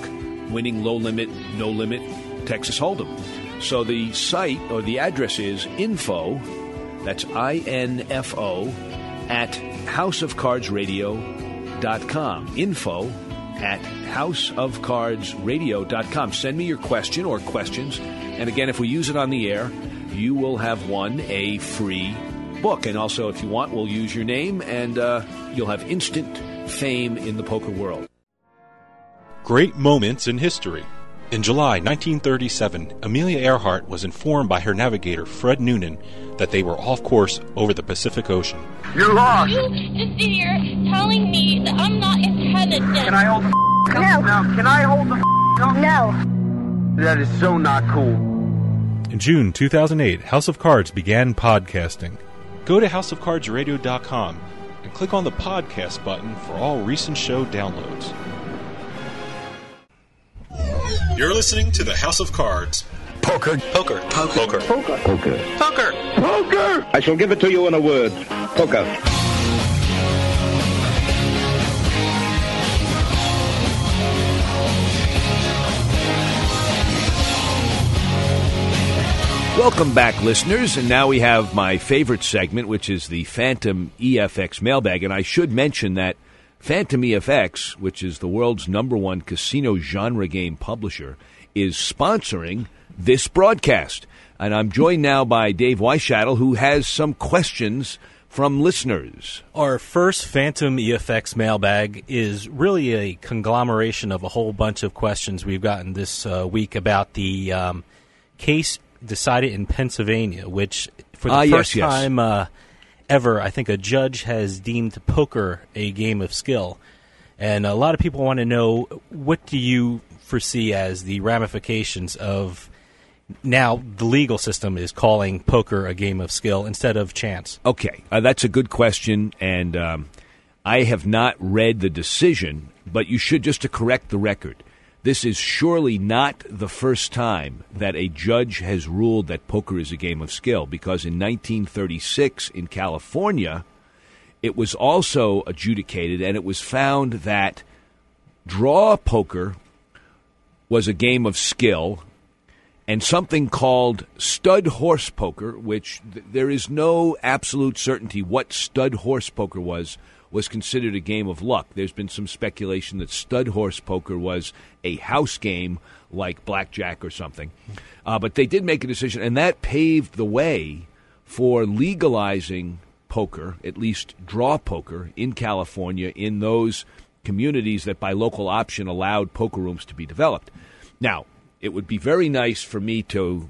S6: Winning Low Limit, No Limit Texas Hold'em. So the site or the address is info, that's I N F O, at houseofcardsradio.com. Info at houseofcardsradio.com. Send me your question or questions. And again, if we use it on the air, you will have won a free book. And also, if you want, we'll use your name and uh, you'll have instant fame in the poker world.
S9: Great moments in history. In July 1937, Amelia Earhart was informed by her navigator, Fred Noonan, that they were off course over the Pacific Ocean.
S3: You're lost.
S14: You just sit here telling me that I'm not intelligent.
S3: Can I hold the
S14: No.
S3: Now, can I hold the
S14: No.
S3: That is so not cool.
S9: In June 2008, House of Cards began podcasting. Go to houseofcardsradio.com and click on the podcast button for all recent show downloads. You're listening to the House of Cards.
S2: Poker.
S9: Poker. Poker.
S2: Poker. Poker.
S9: Poker.
S3: Poker! Poker.
S2: I shall give it to you in a word. Poker.
S6: Welcome back, listeners. And now we have my favorite segment, which is the Phantom EFX mailbag. And I should mention that Phantom EFX, which is the world's number one casino genre game publisher, is sponsoring this broadcast. And I'm joined now by Dave Weishattle, who has some questions from listeners.
S15: Our first Phantom EFX mailbag is really a conglomeration of a whole bunch of questions we've gotten this uh, week about the um, case decided in Pennsylvania, which for the
S6: yes,
S15: first
S6: yes.
S15: time uh, ever, I think a judge has deemed poker a game of skill. And a lot of people want to know what do you foresee as the ramifications of now the legal system is calling poker a game of skill instead of chance.
S6: Okay, uh, that's a good question, and um, I have not read the decision, but you should just to correct the record. This is surely not the first time that a judge has ruled that poker is a game of skill, because in 1936 in California, it was also adjudicated, and it was found that draw poker was a game of skill and something called stud horse poker, which th- there is no absolute certainty what stud horse poker was, was considered a game of luck. There's been some speculation that stud horse poker was a house game like blackjack or something. Uh, but they did make a decision, and that paved the way for legalizing poker, at least draw poker, in California in those communities that by local option allowed poker rooms to be developed. Now, it would be very nice for me to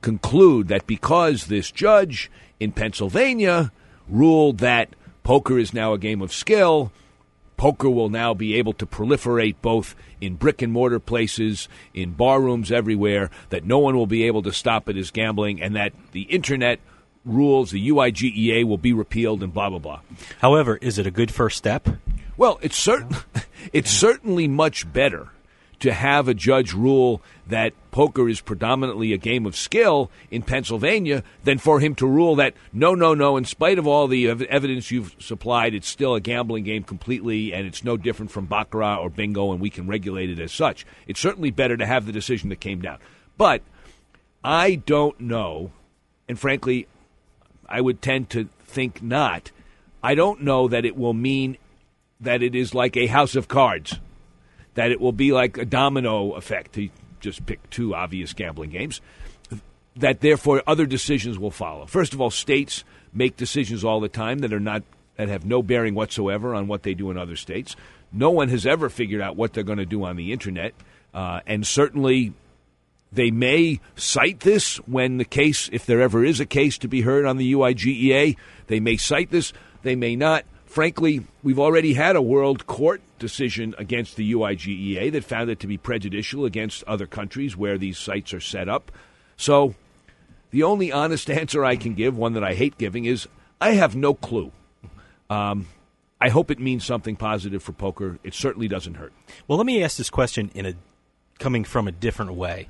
S6: conclude that because this judge in Pennsylvania ruled that poker is now a game of skill, poker will now be able to proliferate both in brick and mortar places, in bar rooms everywhere, that no one will be able to stop it as gambling, and that the internet rules, the UIGEA will be repealed, and blah, blah, blah.
S15: However, is it a good first step?
S6: Well, it's certain it's certainly much better to have a judge rule that poker is predominantly a game of skill in Pennsylvania than for him to rule that no, no, no, in spite of all the ev- evidence you've supplied, it's still a gambling game completely and it's no different from Baccarat or bingo and we can regulate it as such. It's certainly better to have the decision that came down. But I don't know, and frankly, I would tend to think not. I don't know that it will mean that it is like a house of cards, that it will be like a domino effect, to just pick two obvious gambling games, that therefore other decisions will follow. First of all, states make decisions all the time that are not that have no bearing whatsoever on what they do in other states. No one has ever figured out what they're going to do on the internet, uh, and certainly they may cite this when the case, if there ever is a case to be heard on the UIGEA, they may cite this. They may not. Frankly, we've already had a world court decision against the UIGEA that found it to be prejudicial against other countries where these sites are set up. So, the only honest answer I can give, one that I hate giving, is I have no clue. Um, I hope it means something positive for poker. It certainly doesn't hurt.
S15: Well, let me ask this question in a coming from a different way.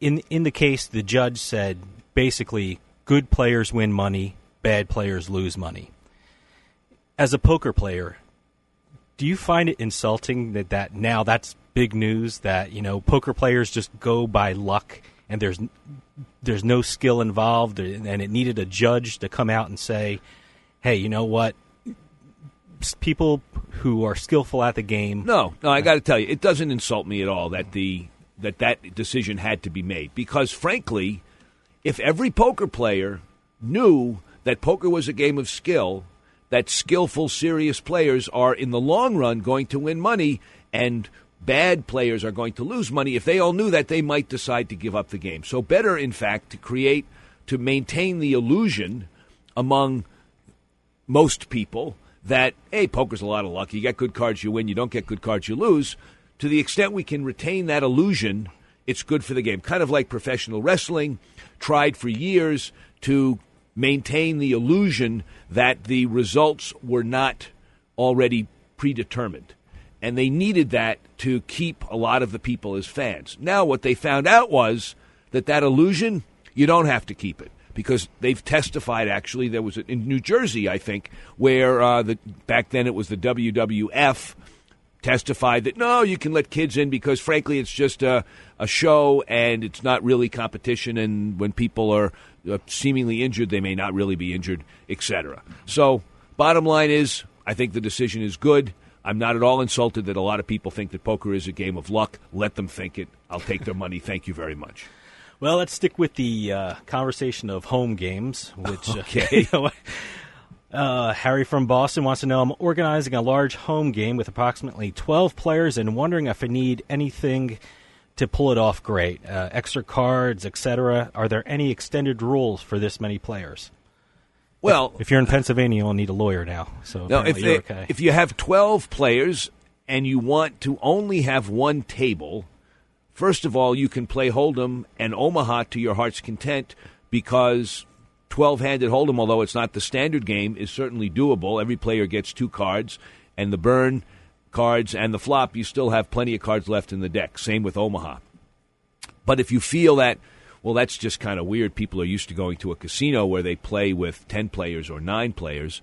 S15: In in the case, the judge said basically, good players win money, bad players lose money. As a poker player, do you find it insulting that, that now that's big news that you know poker players just go by luck and there's there's no skill involved and it needed a judge to come out and say, hey, you know what? People who are skillful at the game.
S6: No, no, I got to tell you, it doesn't insult me at all that the that that decision had to be made because, frankly, if every poker player knew that poker was a game of skill, that skillful, serious players are in the long run going to win money, and bad players are going to lose money. If they all knew that, they might decide to give up the game. So, better, in fact, to create to maintain the illusion among most people that, hey, poker's a lot of luck. You get good cards, you win. You don't get good cards, you lose. To the extent we can retain that illusion, it's good for the game. Kind of like professional wrestling, tried for years to maintain the illusion that the results were not already predetermined. And they needed that to keep a lot of the people as fans. Now, what they found out was that that illusion, you don't have to keep it because they've testified. Actually, there was in New Jersey, I think, where uh, the back then it was the WWF testified that no, you can let kids in because frankly, it's just a, a show and it's not really competition. And when people are seemingly injured, they may not really be injured, etc. So, bottom line is, I think the decision is good. I'm not at all insulted that a lot of people think that poker is a game of luck. Let them think it. I'll take their money. Thank you very much.
S15: Well, let's stick with the uh, conversation of home games, which
S6: okay.
S15: Uh, uh, Harry from Boston wants to know: I'm organizing a large home game with approximately 12 players, and wondering if I need anything to pull it off great, uh, extra cards, etc. Are there any extended rules for this many players?
S6: Well,
S15: if, if you're in Pennsylvania, you'll need a lawyer now. So
S6: no, if
S15: they, okay.
S6: if you have 12 players and you want to only have one table First of all, you can play Hold'em and Omaha to your heart's content because 12 handed Hold'em, although it's not the standard game, is certainly doable. Every player gets two cards, and the burn cards and the flop, you still have plenty of cards left in the deck. Same with Omaha. But if you feel that, well, that's just kind of weird, people are used to going to a casino where they play with 10 players or 9 players.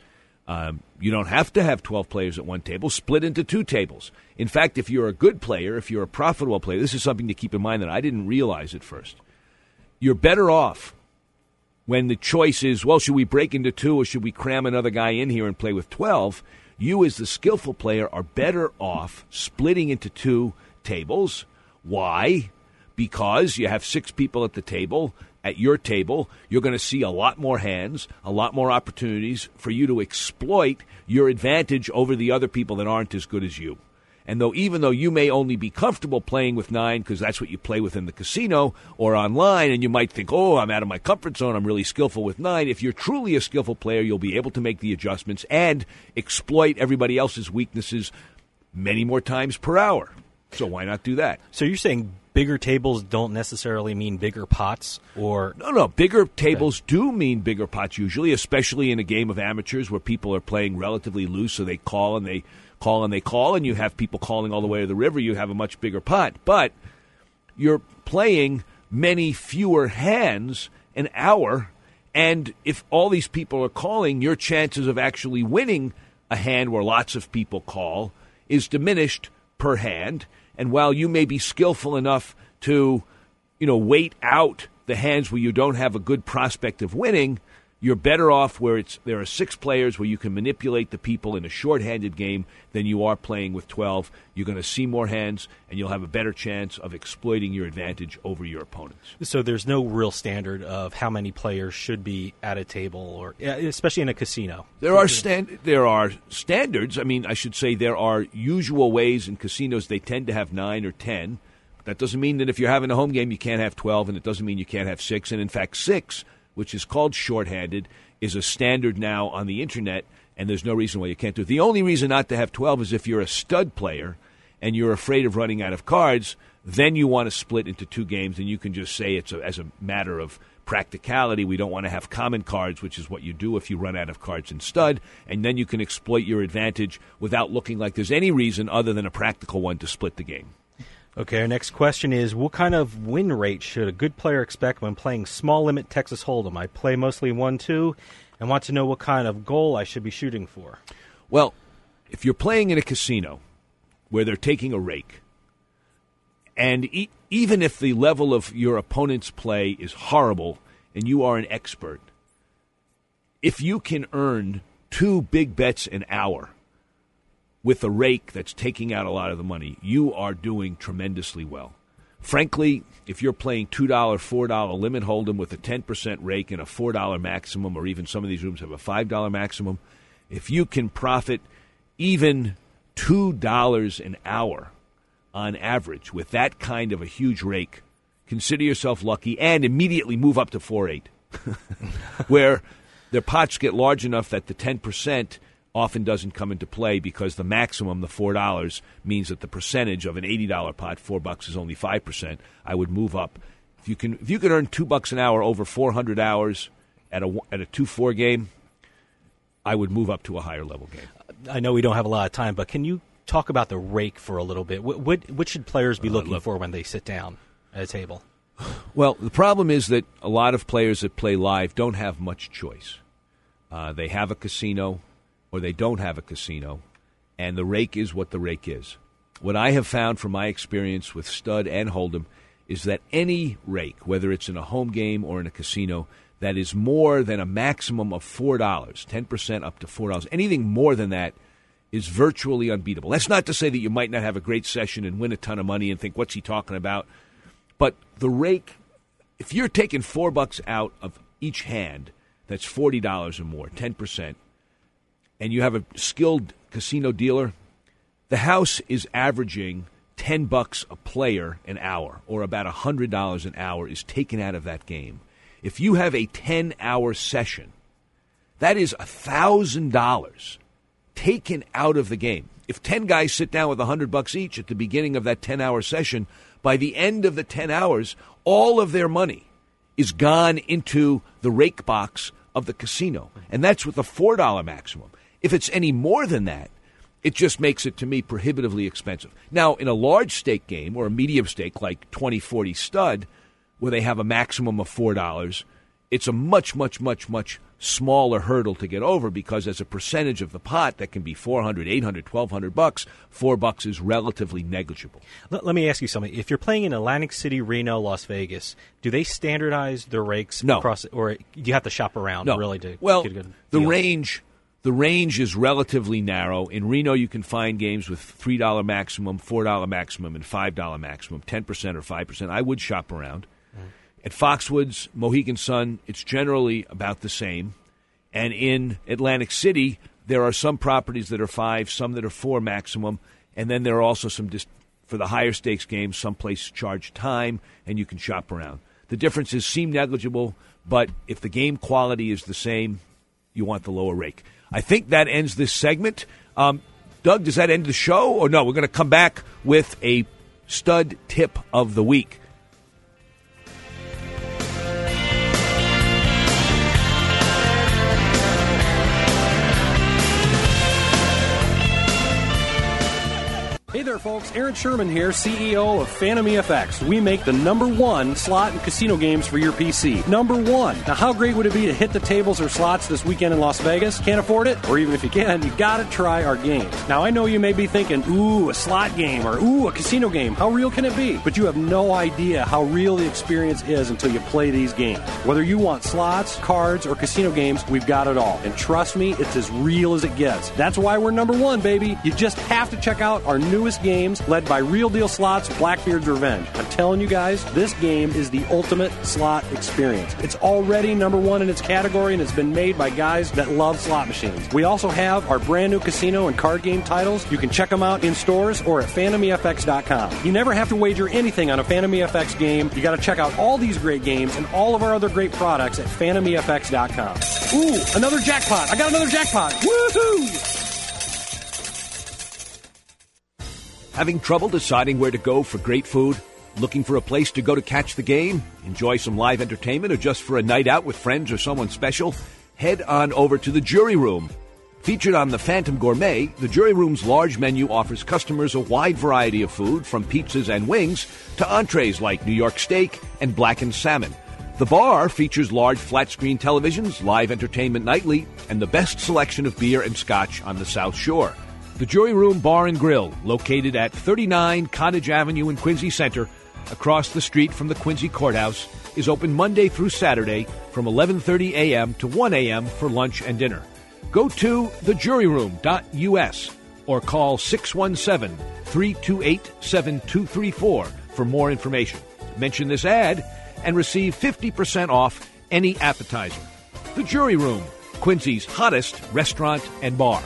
S6: Um, you don't have to have 12 players at one table. Split into two tables. In fact, if you're a good player, if you're a profitable player, this is something to keep in mind that I didn't realize at first. You're better off when the choice is, well, should we break into two or should we cram another guy in here and play with 12? You, as the skillful player, are better off splitting into two tables. Why? Because you have six people at the table at your table, you're going to see a lot more hands, a lot more opportunities for you to exploit your advantage over the other people that aren't as good as you. And though even though you may only be comfortable playing with nine because that's what you play with in the casino or online, and you might think, oh, I'm out of my comfort zone, I'm really skillful with nine. If you're truly a skillful player, you'll be able to make the adjustments and exploit everybody else's weaknesses many more times per hour. So why not do that?
S15: So you're saying bigger tables don't necessarily mean bigger pots or
S6: no no bigger tables okay. do mean bigger pots usually especially in a game of amateurs where people are playing relatively loose so they call and they call and they call and you have people calling all the way to the river you have a much bigger pot but you're playing many fewer hands an hour and if all these people are calling your chances of actually winning a hand where lots of people call is diminished per hand. And while you may be skillful enough to, you know, wait out the hands where you don't have a good prospect of winning, You're better off where it's there are six players where you can manipulate the people in a shorthanded game than you are playing with 12. You're going to see more hands, and you'll have a better chance of exploiting your advantage over your opponents.
S15: So there's no real standard of how many players should be at a table, or especially in a casino.
S6: There are stand there are standards. I mean, I should say there are usual ways in casinos. They tend to have nine or ten. That doesn't mean that if you're having a home game, you can't have 12, and it doesn't mean you can't have six. And in fact, six which is called shorthanded, is a standard now on the internet, and there's no reason why you can't do it. The only reason not to have 12 is if you're a stud player and you're afraid of running out of cards, then you want to split into two games, and you can just say it's a, as a matter of practicality. We don't want to have common cards, which is what you do if you run out of cards in stud, and then you can exploit your advantage without looking like there's any reason other than a practical one to split the game.
S15: Okay, our next question is What kind of win rate should a good player expect when playing small limit Texas Hold'em? I play mostly 1 2 and want to know what kind of goal I should be shooting for.
S6: Well, if you're playing in a casino where they're taking a rake, and e- even if the level of your opponent's play is horrible and you are an expert, if you can earn two big bets an hour with a rake that's taking out a lot of the money, you are doing tremendously well. Frankly, if you're playing $2, $4 limit hold'em with a 10% rake and a $4 maximum, or even some of these rooms have a $5 maximum, if you can profit even $2 an hour on average with that kind of a huge rake, consider yourself lucky and immediately move up to 4 8, where their pots get large enough that the 10% often doesn't come into play because the maximum, the four dollars, means that the percentage of an eighty dollar pot, four bucks, is only five percent. I would move up. If you can, if you can earn two bucks an hour over four hundred hours at a at a two four game, I would move up to a higher level game.
S15: I know we don't have a lot of time, but can you talk about the rake for a little bit? What what, what should players be looking for when they sit down at a table?
S6: Well, the problem is that a lot of players that play live don't have much choice. Uh, they have a casino or they don't have a casino, and the rake is what the rake is. What I have found from my experience with stud and hold'em is that any rake, whether it's in a home game or in a casino, that is more than a maximum of four dollars, ten percent up to four dollars, anything more than that is virtually unbeatable. That's not to say that you might not have a great session and win a ton of money and think, "What's he talking about?" But the rake, if you're taking four bucks out of each hand, that's forty dollars or more, ten percent and you have a skilled casino dealer, the house is averaging 10 bucks a player an hour or about $100 an hour is taken out of that game. If you have a 10-hour session, that is $1,000 taken out of the game. If 10 guys sit down with 100 bucks each at the beginning of that 10-hour session, by the end of the 10 hours, all of their money is gone into the rake box of the casino. And that's with a $4 maximum. If it's any more than that, it just makes it to me prohibitively expensive. Now, in a large stake game or a medium stake like 2040 stud, where they have a maximum of $4, it's a much, much, much, much smaller hurdle to get over because as a percentage of the pot that can be 400 800 1200 bucks 4 bucks is relatively negligible
S15: let, let, me ask you something if you're playing in atlantic city reno las vegas do they standardize their rakes
S6: no.
S15: across or do you have to shop around
S6: no.
S15: really to
S6: well
S15: get a good
S6: the
S15: deal?
S6: range the range is relatively narrow. In Reno, you can find games with $3 maximum, $4 maximum, and $5 maximum, 10% or 5%. I would shop around. Mm-hmm. At Foxwoods, Mohegan Sun, it's generally about the same. And in Atlantic City, there are some properties that are 5, some that are 4 maximum, and then there are also some, dis- for the higher stakes games, some places charge time, and you can shop around. The differences seem negligible, but if the game quality is the same, you want the lower rake. I think that ends this segment. Um, Doug, does that end the show? Or no, we're going to come back with a stud tip of the week.
S7: There, folks. Aaron Schurman here, CEO of Phantom EFX. We make the number one slot and casino games for your PC. Number one. Now, how great would it be to hit the tables or slots this weekend in Las Vegas? Can't afford it? Or even if you can, you gotta try our games. Now, I know you may be thinking, ooh, a slot game or ooh, a casino game. How real can it be? But you have no idea how real the experience is until you play these games. Whether you want slots, cards, or casino games, we've got it all. And trust me, it's as real as it gets. That's why we're number one, baby. You just have to check out our newest games led by Real Deal Slots Blackbeard's Revenge. I'm telling you guys, this game is the ultimate slot experience. It's already number one in its category and it's been made by guys that love slot machines. We also have our brand new casino and card game titles. You can check them out in stores or at phantomefx.com. You never have to wager anything on a Phantom EFX game. You got to check out all these great games and all of our other great products at phantomefx.com. Ooh, another jackpot. I got another jackpot. Woohoo!
S6: Having trouble deciding where to go for great food? Looking for a place to go to catch the game? Enjoy some live entertainment or just for a night out with friends or someone special? Head on over to the Jury Room. Featured on the Phantom Gourmet, the Jury Room's large menu offers customers a wide variety of food from pizzas and wings to entrees like New York steak and blackened salmon. The bar features large flat screen televisions, live entertainment nightly, and the best selection of beer and scotch on the South Shore. The Jury Room Bar and Grill, located at 39 Cottage Avenue in Quincy Center, across the street from the Quincy Courthouse, is open Monday through Saturday from 11:30 a.m. to 1 a.m. for lunch and dinner. Go to thejuryroom.us or call 617-328-7234 for more information. Mention this ad and receive 50% off any appetizer. The Jury Room, Quincy's hottest restaurant and bar.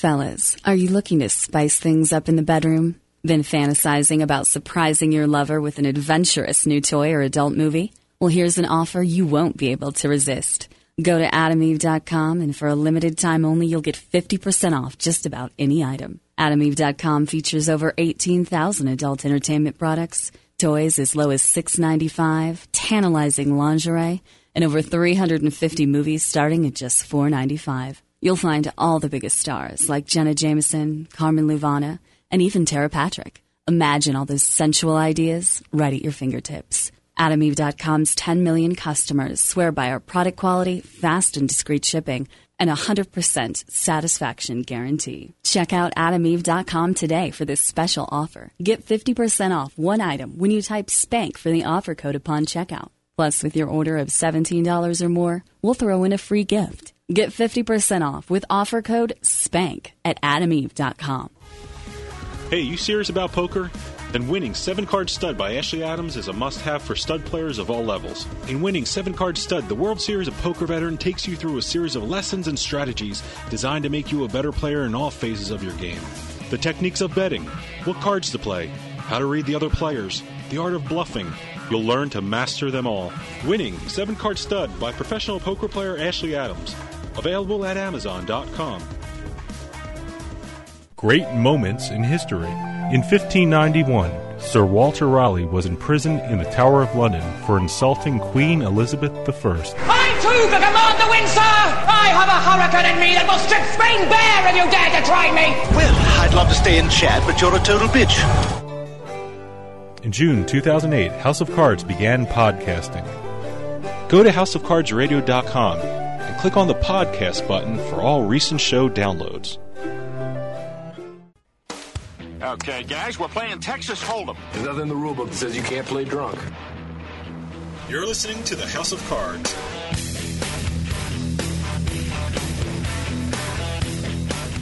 S8: Fellas, are you looking to spice things up in the bedroom? Been fantasizing about surprising your lover with an adventurous new toy or adult movie? Well, here's an offer you won't be able to resist. Go to adameve.com and for a limited time only, you'll get 50% off just about any item. Adameve.com features over 18,000 adult entertainment products, toys as low as $6.95, tantalizing lingerie, and over 350 movies starting at just $4.95. You'll find all the biggest stars like Jenna Jameson, Carmen Luvana, and even Tera Patrick. Imagine all those sensual ideas right at your fingertips. AdamEve.com's 10 million customers swear by our product quality, fast and discreet shipping, and 100% satisfaction guarantee. Check out AdamEve.com today for this special offer. Get 50% off one item when you type SPANK for the offer code upon checkout. Plus, with your order of $17 or more, we'll throw in a free gift. Get 50% off with offer code SPANK at adameve.com.
S9: Hey, you serious about poker? Then winning 7 Card Stud by Ashley Adams is a must have for stud players of all levels. In winning 7 Card Stud, the World Series of Poker veteran takes you through a series of lessons and strategies designed to make you a better player in all phases of your game. The techniques of betting, what cards to play, how to read the other players, the art of bluffing. You'll learn to master them all. Winning 7 Card Stud by professional poker player Ashley Adams. Available at Amazon.com.
S16: Great moments in history. In 1591, Sir Walter Raleigh was imprisoned in the Tower of London for insulting Queen Elizabeth I.
S17: I too can command the wind, sir! I have a hurricane in me that will strip Spain bare if you dare to try me!
S18: Well, I'd love to stay in chat, but you're a total bitch.
S16: In June 2008, House of Cards began podcasting.
S9: Go to houseofcardsradio.com and click on the podcast button for all recent show downloads.
S5: Okay, guys, we're playing Texas Hold'em.
S19: There's nothing in the rulebook that says you can't play drunk.
S9: You're listening to the House of Cards.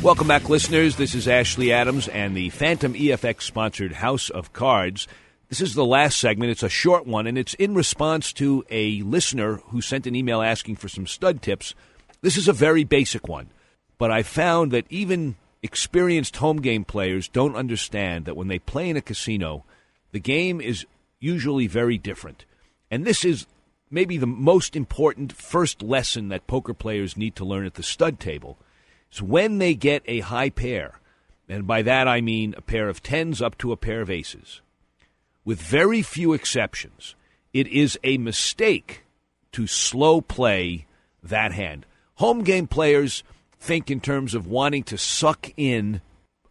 S6: Welcome back, listeners. This is Ashley Adams and the Phantom EFX sponsored House of Cards. This is the last segment. It's a short one, and it's in response to a listener who sent an email asking for some stud tips. This is a very basic one, but I found that even experienced home game players don't understand that when they play in a casino, the game is usually very different. And this is maybe the most important first lesson that poker players need to learn at the stud table. Is when they get a high pair, and by that I mean a pair of tens up to a pair of aces. With very few exceptions, it is a mistake to slow play that hand. Home game players think in terms of wanting to suck in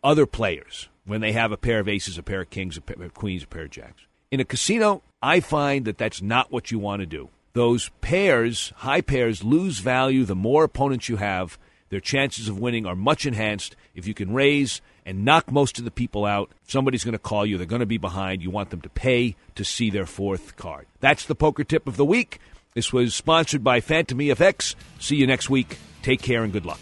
S6: other players when they have a pair of aces, a pair of kings, a pair of queens, a pair of jacks. In a casino, I find that that's not what you want to do. Those pairs, high pairs, lose value the more opponents you have. Their chances of winning are much enhanced if you can raise and knock most of the people out. Somebody's going to call you. They're going to be behind. You want them to pay to see their fourth card. That's the poker tip of the week. This was sponsored by Phantom EFX. See you next week. Take care and good luck.